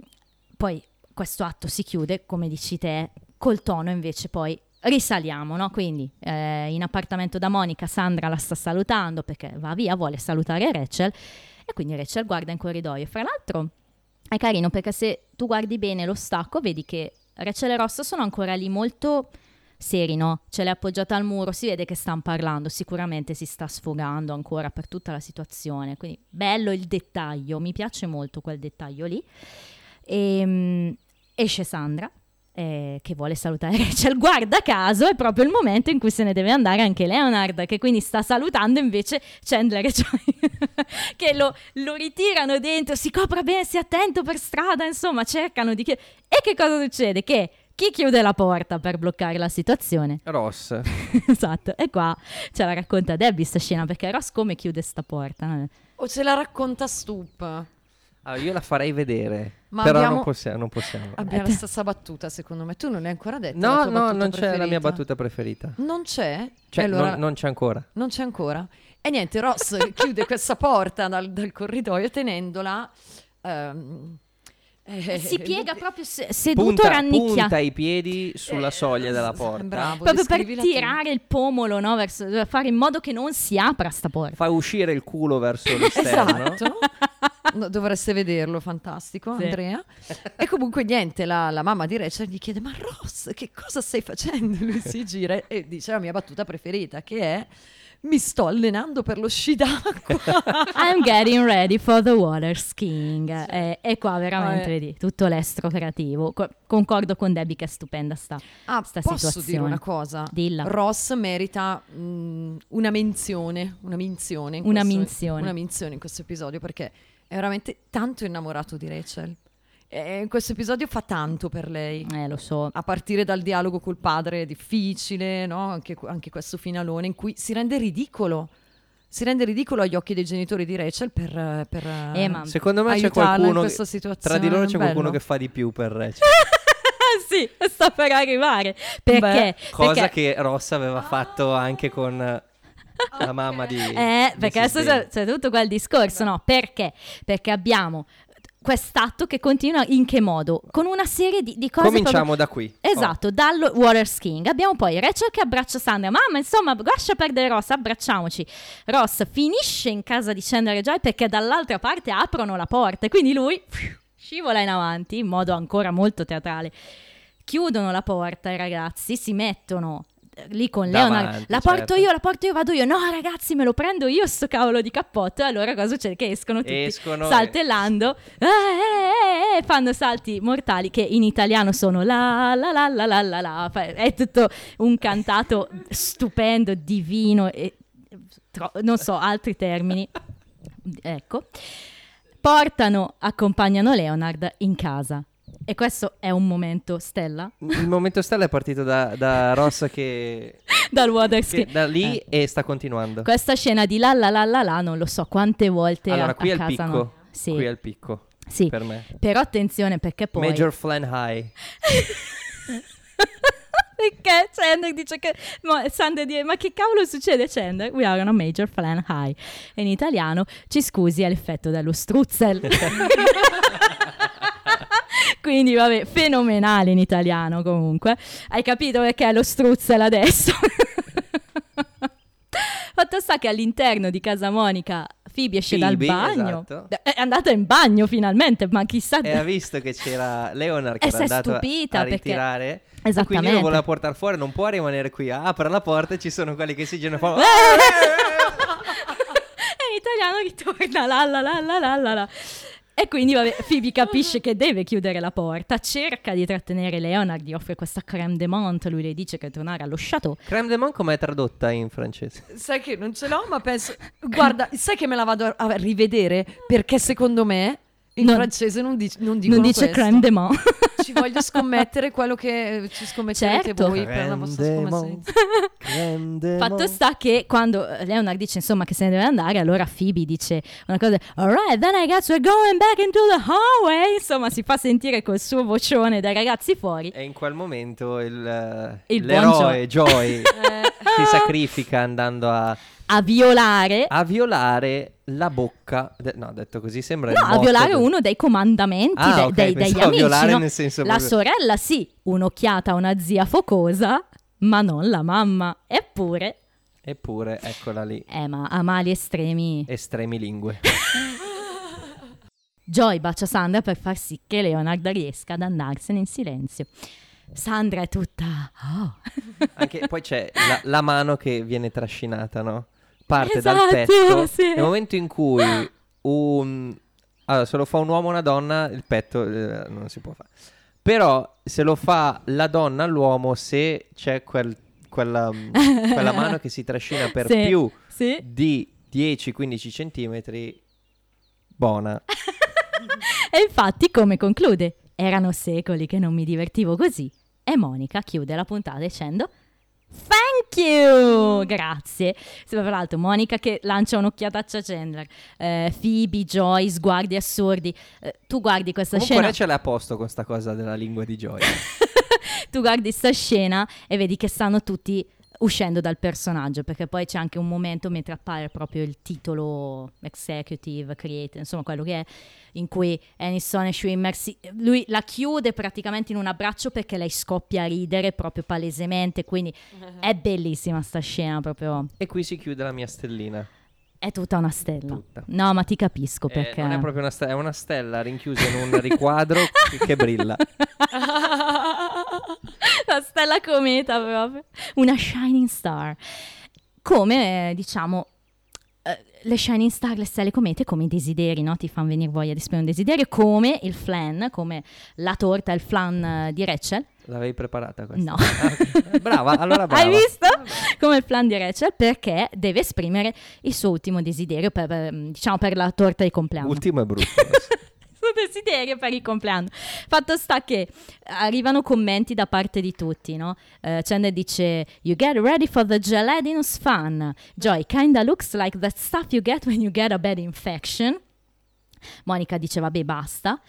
poi questo atto si chiude, come dici te, col tono invece poi risaliamo, no? Quindi eh, in appartamento da Monica Sandra la sta salutando perché va via, vuole salutare Rachel e quindi Rachel guarda in corridoio. Fra l'altro è carino perché se tu guardi bene lo stacco vedi che Rachel e Ross sono ancora lì molto seri, no? Ce l'è appoggiata al muro, si vede che stanno parlando, sicuramente si sta sfogando ancora per tutta la situazione, quindi bello il dettaglio, mi piace molto quel dettaglio lì. E, esce Sandra eh, che vuole salutare Rachel, guarda caso è proprio il momento in cui se ne deve andare anche Leonard, che quindi sta salutando invece Chandler e Joy, che lo, lo ritirano dentro, si copra bene, si attento per strada, insomma cercano di... chi- E che cosa succede? Che chi chiude la porta per bloccare la situazione? Ross. esatto, e qua ce la racconta Debbie sta scena, perché Ross come chiude sta porta? O ce la racconta Stup. Ah, io la farei vedere, Ma però abbiamo- non possiamo. Non possiamo. Abbia la stessa battuta, secondo me. Tu non l'hai ancora detta. la No, tua no, non c'è la mia preferita? battuta preferita. Non c'è? Cioè, allora- non, non c'è ancora. Non c'è ancora. E niente, Ross chiude questa porta dal, dal corridoio tenendola. ehm, eh, Si piega proprio se- seduto Punta, rannicchiato. punta i piedi sulla soglia della porta. Bravo, Proprio per descrivila tu. tirare il pomolo, no? Verso, per fare in modo che non si apra sta porta. Fa uscire il culo verso l'esterno. Esatto. No, dovreste vederlo, fantastico, Sì. Andrea. E comunque niente, la, la mamma di Rachel gli chiede: Ma Ross, che cosa stai facendo? Lui si gira e dice la mia battuta preferita, che è: Mi sto allenando per lo sci d'acqua. I'm getting ready for the water skiing. E, e qua veramente, Ah, eh. vedi, tutto l'estro creativo. Co- concordo con Debbie che è stupenda sta. Ah, Sta posso situazione. dire una cosa? Dilla. Ross merita mm, una menzione, una minzione. in Una questo- minzione. Una minzione in questo episodio perché è veramente tanto innamorato di Rachel. E in questo episodio fa tanto per lei. Eh, lo so. A partire dal dialogo col padre, difficile, no? anche, anche questo finalone in cui si rende ridicolo. Si rende ridicolo agli occhi dei genitori di Rachel per, per Eh, ma- Secondo me c'è qualcuno. questa che- situazione. tra di loro c'è qualcuno Bello. che fa di più per Rachel. sì, sta per arrivare. Perché? Cosa Perché- che Ross aveva fatto anche con eh, la mamma di. Eh, perché Mrs. adesso c'è tutto quel discorso, no? Perché? Perché abbiamo quest'atto che continua in che modo? Con una serie di, di cose Cominciamo da qui. proprio- Esatto, dal water skiing. Abbiamo poi Rachel che abbraccia Sandra. Mamma, insomma, lascia perdere Ross, abbracciamoci. Ross finisce in casa di Chandler e Joy perché dall'altra parte aprono la porta e quindi lui scivola in avanti in modo ancora molto teatrale. Chiudono la porta i ragazzi, si mettono lì con Davanti, Leonard. La porto certo. io, la porto io, vado io. No, ragazzi, me lo prendo io sto cavolo di cappotto. E allora cosa succede? Che escono tutti Escono e- saltellando, eh, eh, eh, eh, fanno salti mortali che in italiano sono la la la la la la la. È tutto un cantato stupendo, divino e tro- non so altri termini. Ecco. Portano, accompagnano Leonard in casa. E questo è un momento stella Il momento stella è partito da, da Ross che, dal water che da lì Eh. e sta continuando. Questa scena di la la la la la non lo so quante volte Allora, a, qui a è il casa picco. no. Sì, Qui è il picco sì. per me. Però attenzione perché poi Major Flan High. Perché Chandler dice che ma Sander dice ma che cavolo succede Chandler? We are on a major flan high. E in italiano ci scusi è l'effetto dello struzzel. Quindi vabbè, fenomenale in italiano comunque. Hai capito perché è lo struzzel adesso? Fatto sta che all'interno di casa Monica Phoebe esce Phoebe, dal bagno. esatto. È andata in bagno finalmente, ma chissà E ha visto che c'era Leonard che era è andato stupita a perché- ritirare. Quindi Esattamente. lo voleva portare fuori, non può rimanere qui. Apre la porta e ci sono quelli che si girano e fanno... e in italiano ritorna la la la la la la la. E quindi vabbè, Phoebe capisce che deve chiudere la porta, cerca di trattenere Leonard, gli offre questa crème de menthe, lui le dice che tornare allo chateau. Crème de menthe com'è tradotta in francese? Sai che non ce l'ho, ma penso. Guarda, sai che me la vado a rivedere? Perché secondo me in Non- francese non, dic- non dicono Non dice questo. crème de menthe. Ci voglio scommettere quello che ci scommetterete Certo. voi per la vostra Crème. Crème de Fatto sta che quando eh, Leonard dice insomma che se ne deve andare, allora Phoebe dice una cosa, alright, then I guess we're going back into the hallway. Insomma, si fa sentire col suo vocione dai ragazzi fuori. E in quel momento il, eh, Il l'eroe Joy Eh, si sacrifica andando a, A violare, a violare la bocca. de- no, detto così sembra no, a violare del- uno dei comandamenti Ah, de- ok, dei- degli amici. violare no? nel senso La proprio- sorella sì, un'occhiata a una zia focosa, ma non la mamma. Eppure, Eppure, eccola lì. eh, ma a mali estremi. Estremi lingue. Joy bacia Sandra per far sì che Leonard riesca ad andarsene in silenzio. Sandra è tutta... "Oh." Anche poi c'è la, la mano che viene trascinata, no? Parte dal Esatto, petto. sì. Nel momento in cui un... Allora, se lo fa un uomo o una donna, il petto eh, non si può fare. Però se lo fa la donna all'uomo, se c'è quel- quella, quella mano che si trascina per Sì, più sì. di 10-15 centimetri, buona. E infatti, come conclude? Erano secoli che non mi divertivo così. E Monica chiude la puntata dicendo: Thank you! Grazie. Sì, Tra l'altro, Monica che lancia un'occhiata a Chandler, eh, Phoebe, Joy, sguardi assurdi. Eh, tu guardi questa Comunque scena. Rachel è a posto con sta cosa della lingua di Joy. tu guardi sta scena e vedi che stanno tutti uscendo dal personaggio perché poi c'è anche un momento mentre appare proprio il titolo executive creator insomma quello che è in cui Aniston e Schwimmer si- lui la chiude praticamente in un abbraccio perché lei scoppia a ridere proprio palesemente quindi è bellissima sta scena proprio e qui si chiude la mia stellina. è tutta una stella Tutta. no ma ti capisco Eh, perché non è proprio una stella, è una stella rinchiusa in un riquadro che, che brilla. la stella cometa proprio, una shining star. Come eh, diciamo eh, le shining star, le stelle comete, come i desideri, no? Ti fanno venire voglia di esprimere un desiderio, come il flan, come la torta, il flan eh, di Rachel. L'avevi preparata questa? No. Ah. Brava, allora brava. Hai visto? Come il flan di Rachel, perché deve esprimere il suo ultimo desiderio per, diciamo, per la torta di compleanno. Ultimo è brutto. desiderio per il compleanno. Fatto sta che arrivano commenti da parte di tutti, no? Eh, Chandler dice You get ready for the gelatinous fun. Joy kinda looks like that stuff you get when you get a bad infection. Monica dice vabbè basta.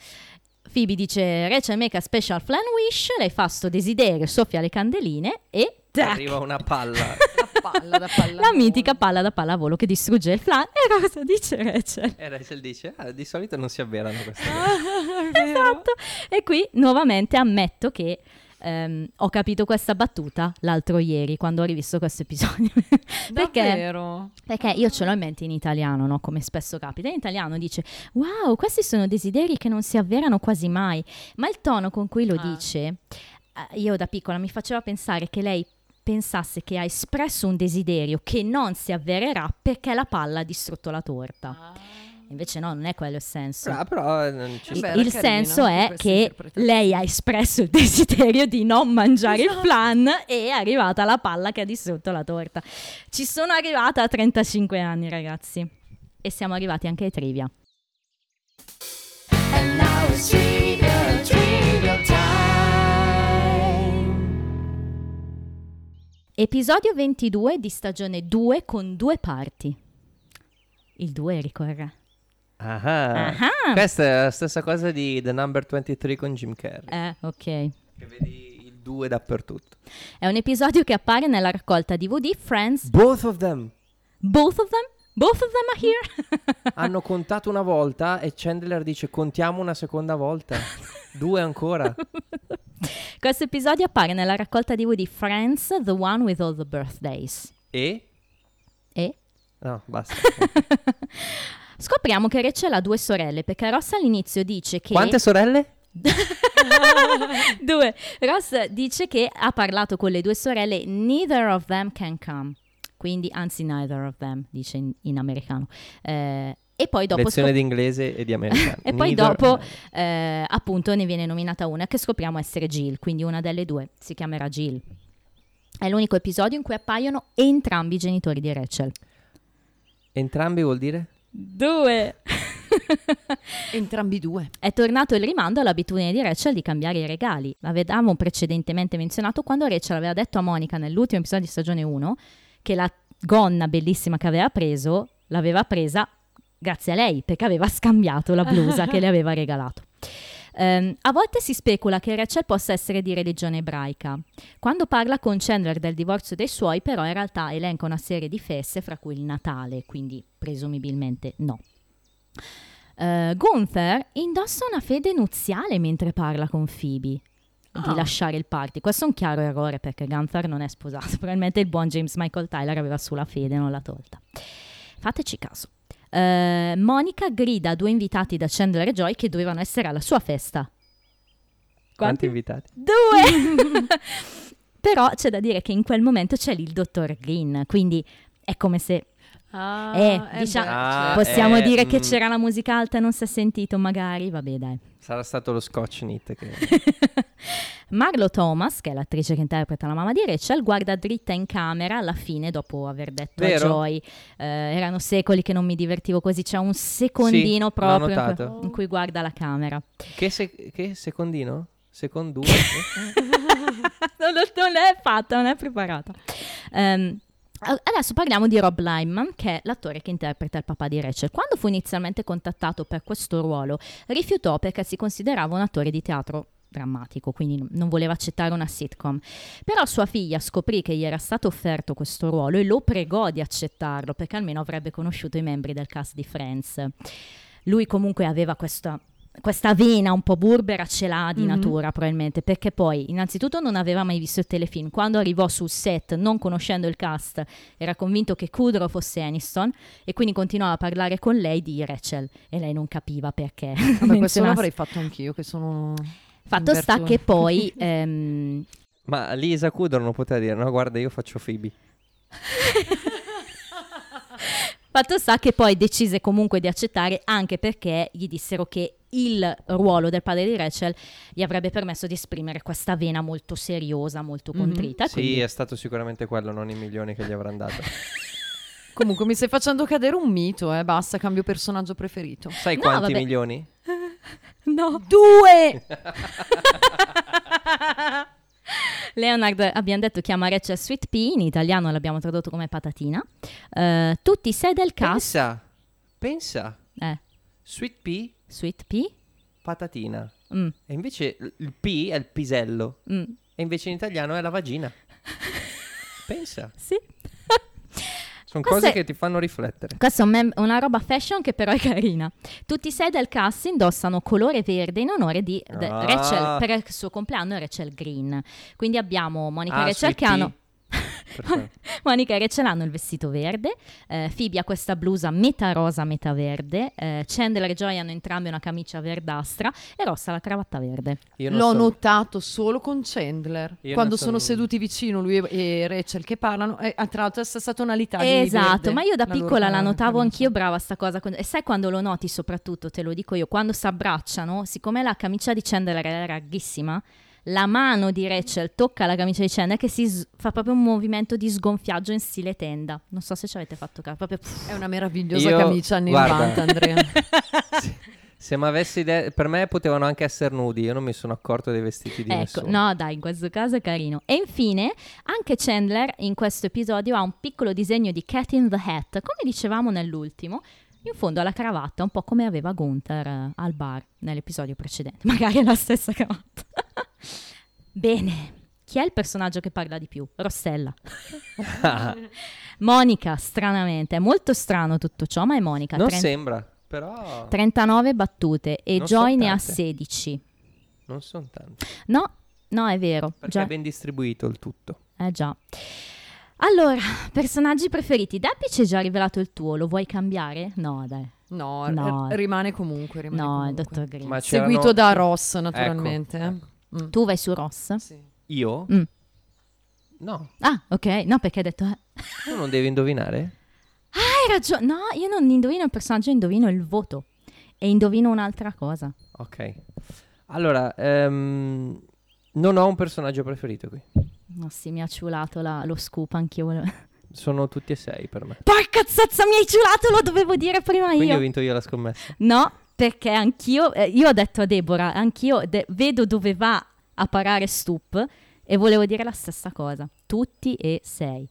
Phoebe dice Rachel make a special flan wish. Lei fa sto desiderio, soffia le candeline e tac, Arriva una palla. La palla da la mitica palla da pallavolo che distrugge il flan. E cosa dice Rachel? E Rachel dice, ah, di solito non si avverano queste Ah. cose. esatto. E qui nuovamente ammetto che ehm, ho capito questa battuta l'altro ieri quando ho rivisto questo episodio. perché, Davvero? perché io ce l'ho in mente in italiano, no? come spesso capita. In italiano dice: Wow, questi sono desideri che non si avverano quasi mai. Ma il tono con cui lo Ah. dice, eh, io da piccola mi faceva pensare che lei pensasse che ha espresso un desiderio che non si avvererà perché la palla ha distrutto la torta. Invece no, non è quello il senso. Ah, però eh, non ci Il-. Beh, il senso è che lei ha espresso il desiderio di non mangiare Esatto. il flan e è arrivata la palla che ha distrutto la torta. Ci sono arrivata a 35 anni, ragazzi. E siamo arrivati anche ai trivia. And now it's trivia, Episodio 22 di stagione 2 con due parti. Il 2 ricorre. Ah, Ah. Questa è la stessa cosa di The Number 23 con Jim Carrey. Eh, ok. Che vedi il 2 dappertutto. È un episodio che appare nella raccolta DVD Friends. Both of them Both of them? Both of them are here? hanno contato una volta e Chandler dice contiamo una seconda volta. Due ancora. Questo episodio appare nella raccolta DVD Friends, The One with All the Birthdays. E? E No, basta. scopriamo che Rachel ha due sorelle perché Ross all'inizio dice che... Quante sorelle? due. Ross dice che ha parlato con le due sorelle, neither of them can come. Quindi, anzi, neither of them, dice in, in americano. Eh, e poi dopo... Lezione scop- di inglese e di americano. e poi Neither- dopo, eh, appunto, ne viene nominata una che scopriamo essere Jill, quindi una delle due si chiamerà Jill. È l'unico episodio in cui appaiono entrambi i genitori di Rachel. Entrambi vuol dire? Due. Entrambi due. È tornato il rimando all'abitudine di Rachel di cambiare i regali. L'avevamo precedentemente menzionato quando Rachel aveva detto a Monica nell'ultimo episodio di stagione 1 che la gonna bellissima che aveva preso l'aveva presa grazie a lei perché aveva scambiato la blusa che le aveva regalato. Ehm, a volte si specula che Rachel possa essere di religione ebraica. Quando parla con Chandler del divorzio dei suoi, però in realtà elenca una serie di feste, fra cui il Natale, quindi presumibilmente no. Eh, Gunther indossa una fede nuziale mentre parla con Phoebe Ah. di lasciare il party. Questo è un chiaro errore perché Gunther non è sposato. Probabilmente il buon James Michael Tyler aveva sulla fede, non l'ha tolta. Fateci caso. Eh, Monica grida a due invitati da Chandler e Joy che dovevano essere alla sua festa. Quanti invitati? Due! Però c'è da dire che in quel momento c'è lì il dottor Green, quindi è come se Ah, Eh, diciamo- Ah, possiamo eh, dire che mm. c'era la musica alta e non si è sentito, magari. Vabbè, dai. Sarà stato lo scotch knit che... Marlo Thomas, che è l'attrice che interpreta la mamma di Rachel, guarda dritta in camera alla fine dopo aver detto Vero? a Joy eh, erano secoli che non mi divertivo così, c'è un secondino l'ho proprio in cui, in cui guarda la camera. che, se- che secondino? Secondo non, non è fatta, non è preparata. Ehm, Adesso parliamo di Rob Lyman, che è l'attore che interpreta il papà di Rachel. Quando fu inizialmente contattato per questo ruolo, rifiutò perché si considerava un attore di teatro drammatico, quindi non voleva accettare una sitcom. Però sua figlia scoprì che gli era stato offerto questo ruolo e lo pregò di accettarlo perché almeno avrebbe conosciuto i membri del cast di Friends. Lui comunque aveva questa questa vena un po' burbera ce l'ha di Mhm. natura probabilmente perché poi innanzitutto non aveva mai visto il telefilm quando arrivò sul set non conoscendo il cast era convinto che Kudrow fosse Aniston e quindi continuava a parlare con lei di Rachel e lei non capiva perché Vabbè, questo l'avrei fatto anch'io, che sono... fatto sta che poi ehm, Ma Lisa Kudrow non poteva dire, no guarda io faccio Phoebe. Fatto sta che poi decise comunque di accettare anche perché gli dissero che il ruolo del padre di Rachel gli avrebbe permesso di esprimere questa vena molto seriosa, molto Mhm. contrita. Sì, quindi- è stato sicuramente quello, non i milioni che gli avranno dato. Comunque mi stai facendo cadere un mito, eh, basta, cambio personaggio preferito. Sai No, quanti vabbè. milioni? No, due! Leonard, abbiamo detto chiama Rachel Sweet Pea, in italiano l'abbiamo tradotto come patatina. Eh, tutti i sei del cast... Pensa, pensa, Eh, Sweet Pea, Sweet Pea? patatina. Mm, E invece il P è il pisello. mm, E invece in italiano è la vagina. Pensa, sì. Sono Questo cose è- che ti fanno riflettere. Questa è un mem- una roba fashion che però è carina. Tutti i sei del cast indossano colore verde in onore di Ah. Rachel, per il suo compleanno è Rachel Green. Quindi abbiamo Monica Ah, Rachel che hanno... Perfetto. Monica e Rachel hanno il vestito verde, eh, Phoebe ha questa blusa metà rosa, metà verde, eh, Chandler e Joy hanno entrambi una camicia verdastra e Rossa la cravatta verde. L'ho so- notato solo con Chandler. Io Quando sono sono- seduti vicino lui e Rachel che parlano. E, ah, tra l'altro è stata una litania. di Esatto, verde, ma io da la piccola la notavo anch'io brava sta cosa. Quando- E sai quando lo noti soprattutto, te lo dico io, quando si abbracciano, siccome la camicia di Chandler è larghissima, la mano di Rachel tocca la camicia di Chandler che si s- fa proprio un movimento di sgonfiaggio in stile tenda. Non so se ci avete fatto caso, proprio È una meravigliosa Io- camicia anni guarda. 90, Andrea. Se mi avessi idea, per me potevano anche essere nudi, io non mi sono accorto dei vestiti di Ecco, nessuno. no, dai, in questo caso è carino. E infine, anche Chandler in questo episodio ha un piccolo disegno di Cat in the Hat, come dicevamo nell'ultimo. In fondo alla cravatta, un po' come aveva Gunther eh, al bar nell'episodio precedente. Magari è la stessa cravatta. Bene, chi è il personaggio che parla di più? Rossella. Monica, stranamente. È molto strano tutto ciò, ma è Monica. non Tren- sembra, però 39 battute e Non Joy ne ha tante. 16. non sono tanti. No, no, è vero. Perché Joy- è ben distribuito il tutto. Eh già. Allora, personaggi preferiti. Deppy ci hai già rivelato il tuo, lo vuoi cambiare? No, dai. No, No. r- rimane comunque. Rimane No, il comunque. dottor Green. Seguito da Ross, naturalmente. Ecco, eh. ecco. Mm. Tu vai su Ross? Sì. Io? Mm. No, Ah, ok. No, perché hai detto... eh, tu non devi indovinare? Hai ragione. No, io non indovino il personaggio, indovino il voto. E indovino un'altra cosa. Ok. Allora, ehm, non ho un personaggio preferito qui. No, sì, mi ha ciulato la- lo scoop, anch'io. volevo- Sono tutti e sei per me. Porca zazza, mi hai ciulato, lo dovevo dire prima Quindi io. ho vinto io la scommessa. No, perché anch'io, eh, io ho detto a Deborah, anch'io de- vedo dove va a parare Stup e volevo dire la stessa cosa. Tutti e sei.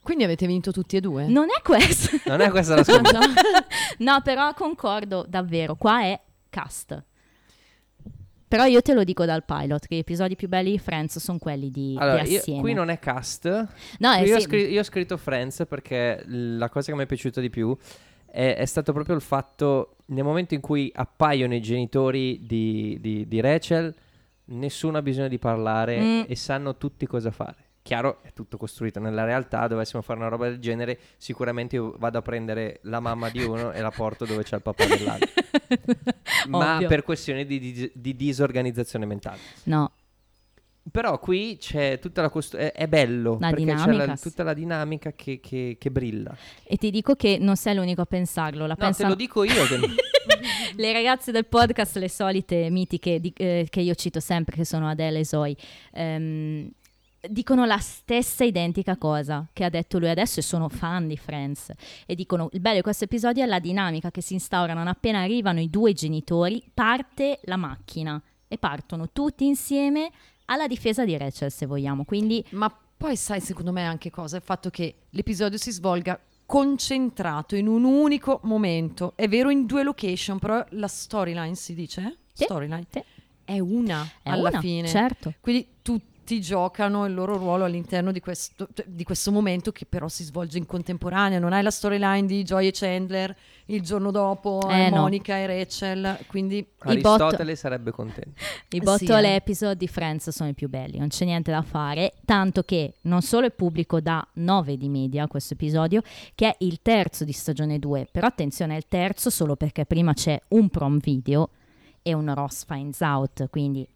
Quindi avete vinto tutti e due? Non è questo. Non è questa la scommessa. no, però concordo davvero, qua è cast. Però io te lo dico dal pilot, che gli episodi più belli di Friends sono quelli di, Allora, di io- qui non è cast. no, Qui io, ho sì, scri- io ho scritto Friends perché la cosa che mi è piaciuta di più è, è stato proprio il fatto nel momento in cui appaiono i genitori di, di- di Rachel, nessuno ha bisogno di parlare Mm. e sanno tutti cosa fare. Chiaro, è tutto costruito nella realtà, dovessimo fare una roba del genere, sicuramente io vado a prendere la mamma di uno e la porto dove c'è il papà dell'altro. Ma per questioni di, di- di disorganizzazione mentale. No, Però qui c'è tutta la costruzione, è, è bello, La perché c'è la- tutta la dinamica che, che- che brilla. e ti dico che non sei l'unico a pensarlo, la No, te pensano lo dico io che... le ragazze del podcast, le solite mitiche di- eh, che io cito sempre, che sono Adele e Zoe, ehm, dicono la stessa identica cosa che ha detto lui adesso e sono fan di Friends. E dicono: il bello di questo episodio è la dinamica che si instaura non appena arrivano i due genitori, parte la macchina e partono tutti insieme alla difesa di Rachel, se vogliamo. Quindi Ma poi sai, secondo me anche cosa? Il fatto che l'episodio si svolga concentrato in un unico momento. È vero in due location, però la storyline si dice? Sì, Storyline. sì. È una è alla una, fine. certo. Quindi tutti giocano il loro ruolo all'interno di questo, di questo momento che però si svolge in contemporanea. Non hai la storyline di Joy e Chandler il giorno dopo, Eh, eh, no. Monica e Rachel. Quindi Aristotele sarebbe contento. I Eh bottle sì, eh. episode di Friends sono i più belli, non c'è niente da fare, tanto che non solo è pubblico da 9 di media questo episodio, che è il terzo di stagione 2, però attenzione è il terzo solo perché prima c'è un prom video e un Ross Finds Out, quindi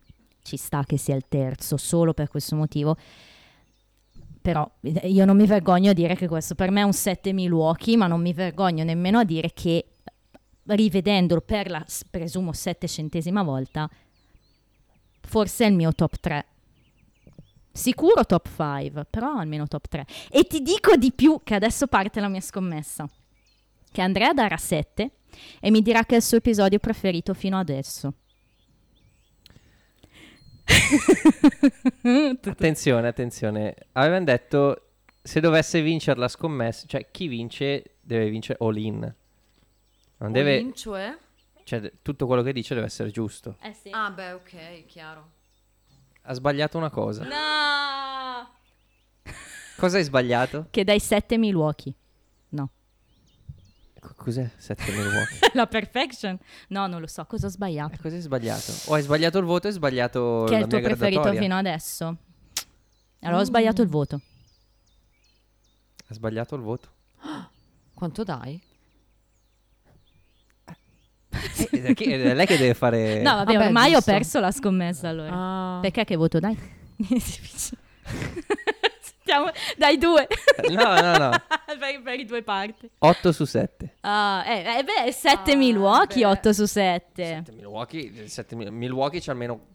ci sta che sia il terzo solo per questo motivo. Però eh, io non mi vergogno a dire che questo per me è un 7 Milwaukee, ma non mi vergogno nemmeno a dire che rivedendolo per la presumo settecentesima volta, forse è il mio top 3. Sicuro top 5, però almeno top 3. E ti dico di più che adesso parte la mia scommessa. Che Andrea darà 7 e mi dirà che è il suo episodio preferito fino adesso. Attenzione, attenzione. Avevamo detto se dovesse vincere la scommessa, cioè chi vince deve vincere all in. Non deve, All in, cioè? cioè, tutto quello che dice deve essere giusto. Eh sì. Ah beh, ok, chiaro. Ha sbagliato una cosa. No! Cosa hai sbagliato? Che dai 7 Milwaukee. Cos'è 7 Milwaukee? la perfection? No, non lo so, cosa ho sbagliato. Eh, Cosa hai sbagliato? O hai sbagliato il voto o hai sbagliato che è il tuo preferito fino adesso? Allora ho sbagliato il voto. Ha sbagliato il voto. Quanto dai? Eh, è chi- è lei che deve fare... No, vabbè, Vabbè, ormai giusto. ho perso la scommessa allora. Ah. Perché che voto dai? Sentiamo, dai due. No, no, no. per, per i due parti. 8 su 7. Ah, eh, eh, beh, 7 Ah, Milwaukee, beh. 8 su 7. 7 Milwaukee, 7 Mil- Milwaukee c'ha almeno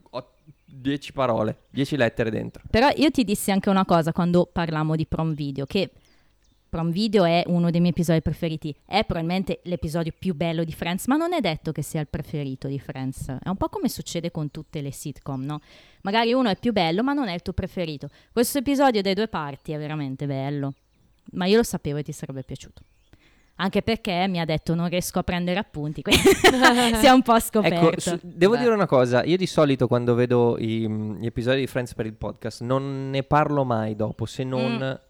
10 parole, 10 lettere dentro. Però io ti dissi anche una cosa quando parlammo di Prom Video, che Prom Video è uno dei miei episodi preferiti. È probabilmente l'episodio più bello di Friends, ma non è detto che sia il preferito di Friends. È un po' come succede con tutte le sitcom, no? Magari uno è più bello, ma non è il tuo preferito. Questo episodio dei due parti è veramente bello. Ma io lo sapevo e ti sarebbe piaciuto. Anche perché mi ha detto non riesco a prendere appunti, quindi si è un po' scoperto. Ecco, su- devo Beh. dire una cosa, io di solito quando vedo i- gli episodi di Friends per il podcast non ne parlo mai dopo, se non Mm.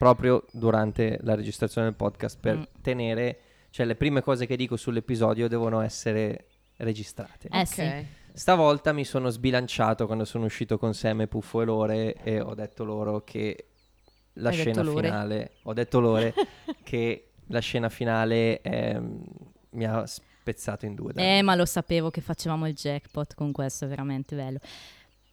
Proprio durante la registrazione del podcast per Mm. tenere, cioè le prime cose che dico sull'episodio devono essere registrate. Eh ok. sì. Stavolta mi sono sbilanciato quando sono uscito con Sam e Puffo e Lore e ho detto loro che la Hai scena finale, ho detto Lore che la scena finale ehm, mi ha spezzato in due. dai. Eh, ma lo sapevo che facevamo il jackpot con questo, è veramente bello.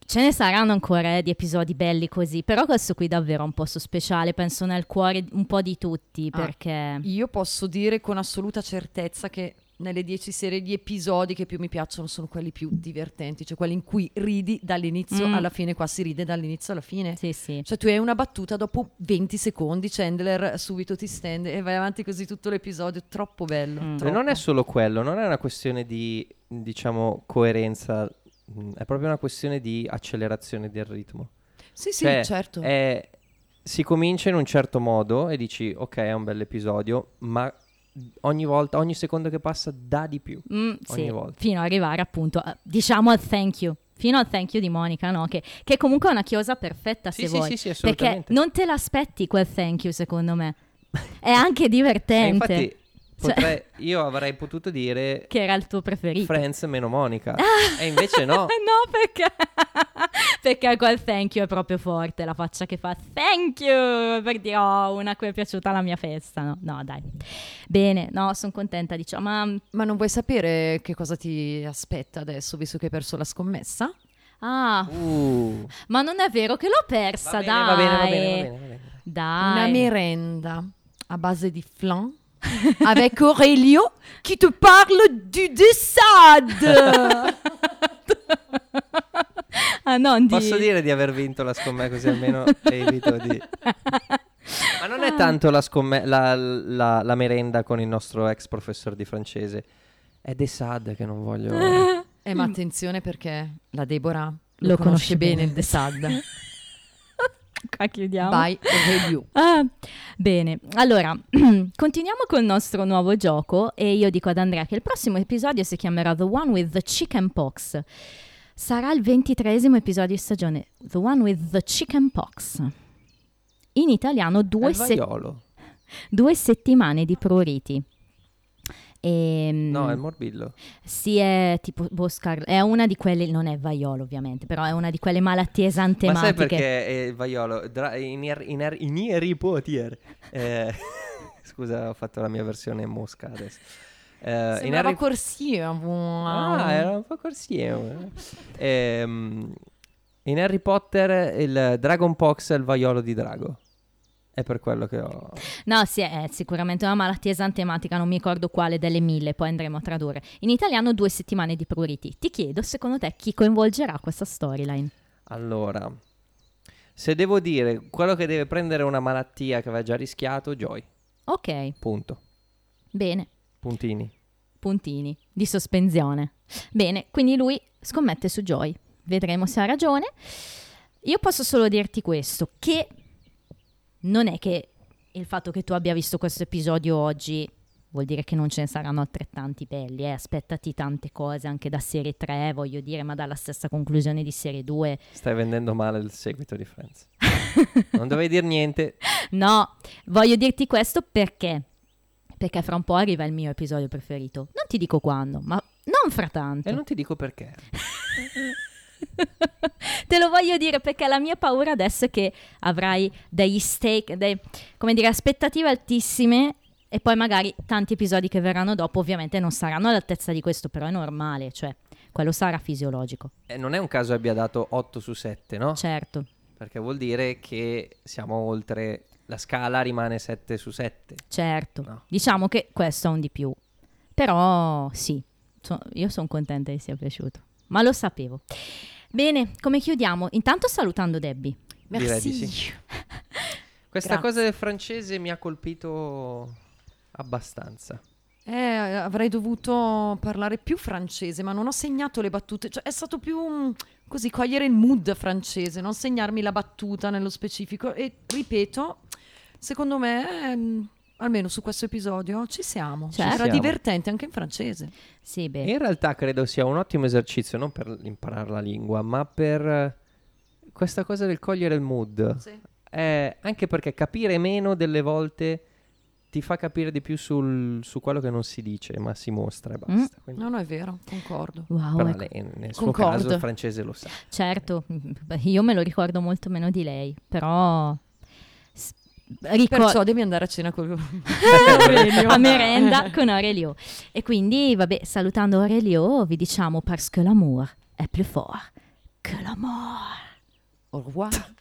Ce ne saranno ancora eh, di episodi belli così, però questo qui davvero è un posto speciale, penso nel cuore un po' di tutti, Ah. perché... Io posso dire con assoluta certezza che nelle dieci serie di episodi che più mi piacciono sono quelli più divertenti, cioè quelli in cui ridi dall'inizio Mm. alla fine, qua si ride dall'inizio alla fine. Sì, sì. Cioè tu hai una battuta dopo 20 secondi, Chandler subito ti stende e vai avanti così tutto l'episodio, troppo bello. Mm. E troppo. non è solo quello, non è una questione di, diciamo, coerenza, mm, è proprio una questione di accelerazione del ritmo. Sì, sì, Cioè, certo. è- si comincia in un certo modo e dici, ok, è un bel episodio, ma ogni volta, ogni secondo che passa dà di più. Mm, ogni sì, volta. Fino ad arrivare appunto, a- diciamo al thank you. Fino al thank you di Monica, no? Che, che comunque è una chiosa perfetta Sì, se sì, vuoi. sì, sì, perché assolutamente. non te l'aspetti quel thank you, secondo me. È anche divertente. infatti, Cioè- potrei- io avrei potuto dire Che era il tuo preferito. Friends meno Monica. e invece no. no, perché? perché quel thank you è proprio forte, la faccia che fa thank you per dire oh, una a cui è piaciuta la mia festa. No, no dai. Bene, no, sono contenta di ciò, ma Ma non vuoi sapere che cosa ti aspetta adesso, visto che hai perso la scommessa? ah, Uh, ma non è vero che l'ho persa, va, bene, dai. va bene, va bene, va bene, va bene. Dai. Una merenda a base di flan avec Aurelio qui te parle du dessad. ah, non di... Posso dire di aver vinto la scommessa così almeno evito di... Ma non è tanto la, scomme- la, la- la merenda con il nostro ex professor di francese. È De Sad che non voglio... Eh, ma attenzione perché la Deborah lo, Lo conosce conosce bene bene. il De Sad. Qua chiudiamo. By review. Ah, bene, allora continuiamo col nostro nuovo gioco e io dico ad Andrea che il prossimo episodio si chiamerà The One with the Chicken Pox. Sarà il ventitresimo episodio di stagione, The One with the Chicken Pox. In italiano due, se- due settimane di pruriti. Ehm, No, è il morbillo. Sì, è tipo Boscar, è una di quelle, non è vaiolo ovviamente, però è una di quelle malattie Ma sai esantematiche. perché è il vaiolo? Dra- in, Har- in, Har- in Harry Potter. eh, scusa, ho fatto la mia versione mosca adesso. Eh, Sembrava Harry corsivo. Ah, era un po' corsivo. Ehm, in Harry Potter il Dragon Pox è il vaiolo di drago. È per quello che ho... No, sì, è sicuramente una malattia esantematica, non mi ricordo quale delle mille, poi andremo a tradurre. In italiano due settimane di pruriti. Ti chiedo, secondo te, chi coinvolgerà questa storyline? Allora, se devo dire quello che deve prendere una malattia che aveva già rischiato, Joy. Ok, Punto. bene, Puntini. puntini di sospensione. Bene, quindi lui scommette su Joy. Vedremo se ha ragione. Io posso solo dirti questo, che non è che il fatto che tu abbia visto questo episodio oggi vuol dire che non ce ne saranno altrettanti belli, eh? aspettati tante cose anche da serie 3, voglio dire, ma dalla stessa conclusione di serie 2. Stai vendendo male il seguito di Friends. non dovevi dire niente. No, voglio dirti questo perché? Perché fra un po' arriva il mio episodio preferito. Non ti dico quando, ma non fra tanto. E non ti dico perché. Te lo voglio dire perché la mia paura adesso è che avrai degli stake, dei- come dire, aspettative altissime e poi magari tanti episodi che verranno dopo ovviamente non saranno all'altezza di questo, però è normale, cioè quello sarà fisiologico. E non è un caso abbia dato 8 su 7, no? Certo, Perché vuol dire che siamo oltre... La scala rimane 7 su 7. certo. No. Diciamo che questo è un di più. Però sì, so- io sono contenta che sia piaciuto, ma lo sapevo. Bene, come chiudiamo? Intanto salutando Debbie. Direi di Merci. sì. Questa Grazie. cosa del francese mi ha colpito abbastanza. Eh, avrei dovuto parlare più francese, ma non ho segnato le battute. Cioè, è stato più mm, così cogliere il mood francese, non segnarmi la battuta nello specifico. E ripeto, secondo me, ehm, almeno su questo episodio, ci siamo. Certo. Era Siamo. divertente anche in francese. Sì, beh. In realtà credo sia un ottimo esercizio, non per imparare la lingua, ma per eh, questa cosa del cogliere il mood. Eh, anche perché capire meno delle volte ti fa capire di più sul- su quello che non si dice, ma si mostra e basta. Quindi- No, no, è vero, concordo. Wow, però ecco. lei, nel suo Concordo. caso il francese lo sa. Certo, io me lo ricordo molto meno di lei, però Ricor- Perciò devi andare a cena con Aurelio. a merenda con Aurelio. E quindi, vabbè, salutando Aurelio, vi diciamo parce que l'amour è più fort que l'amour. Au revoir.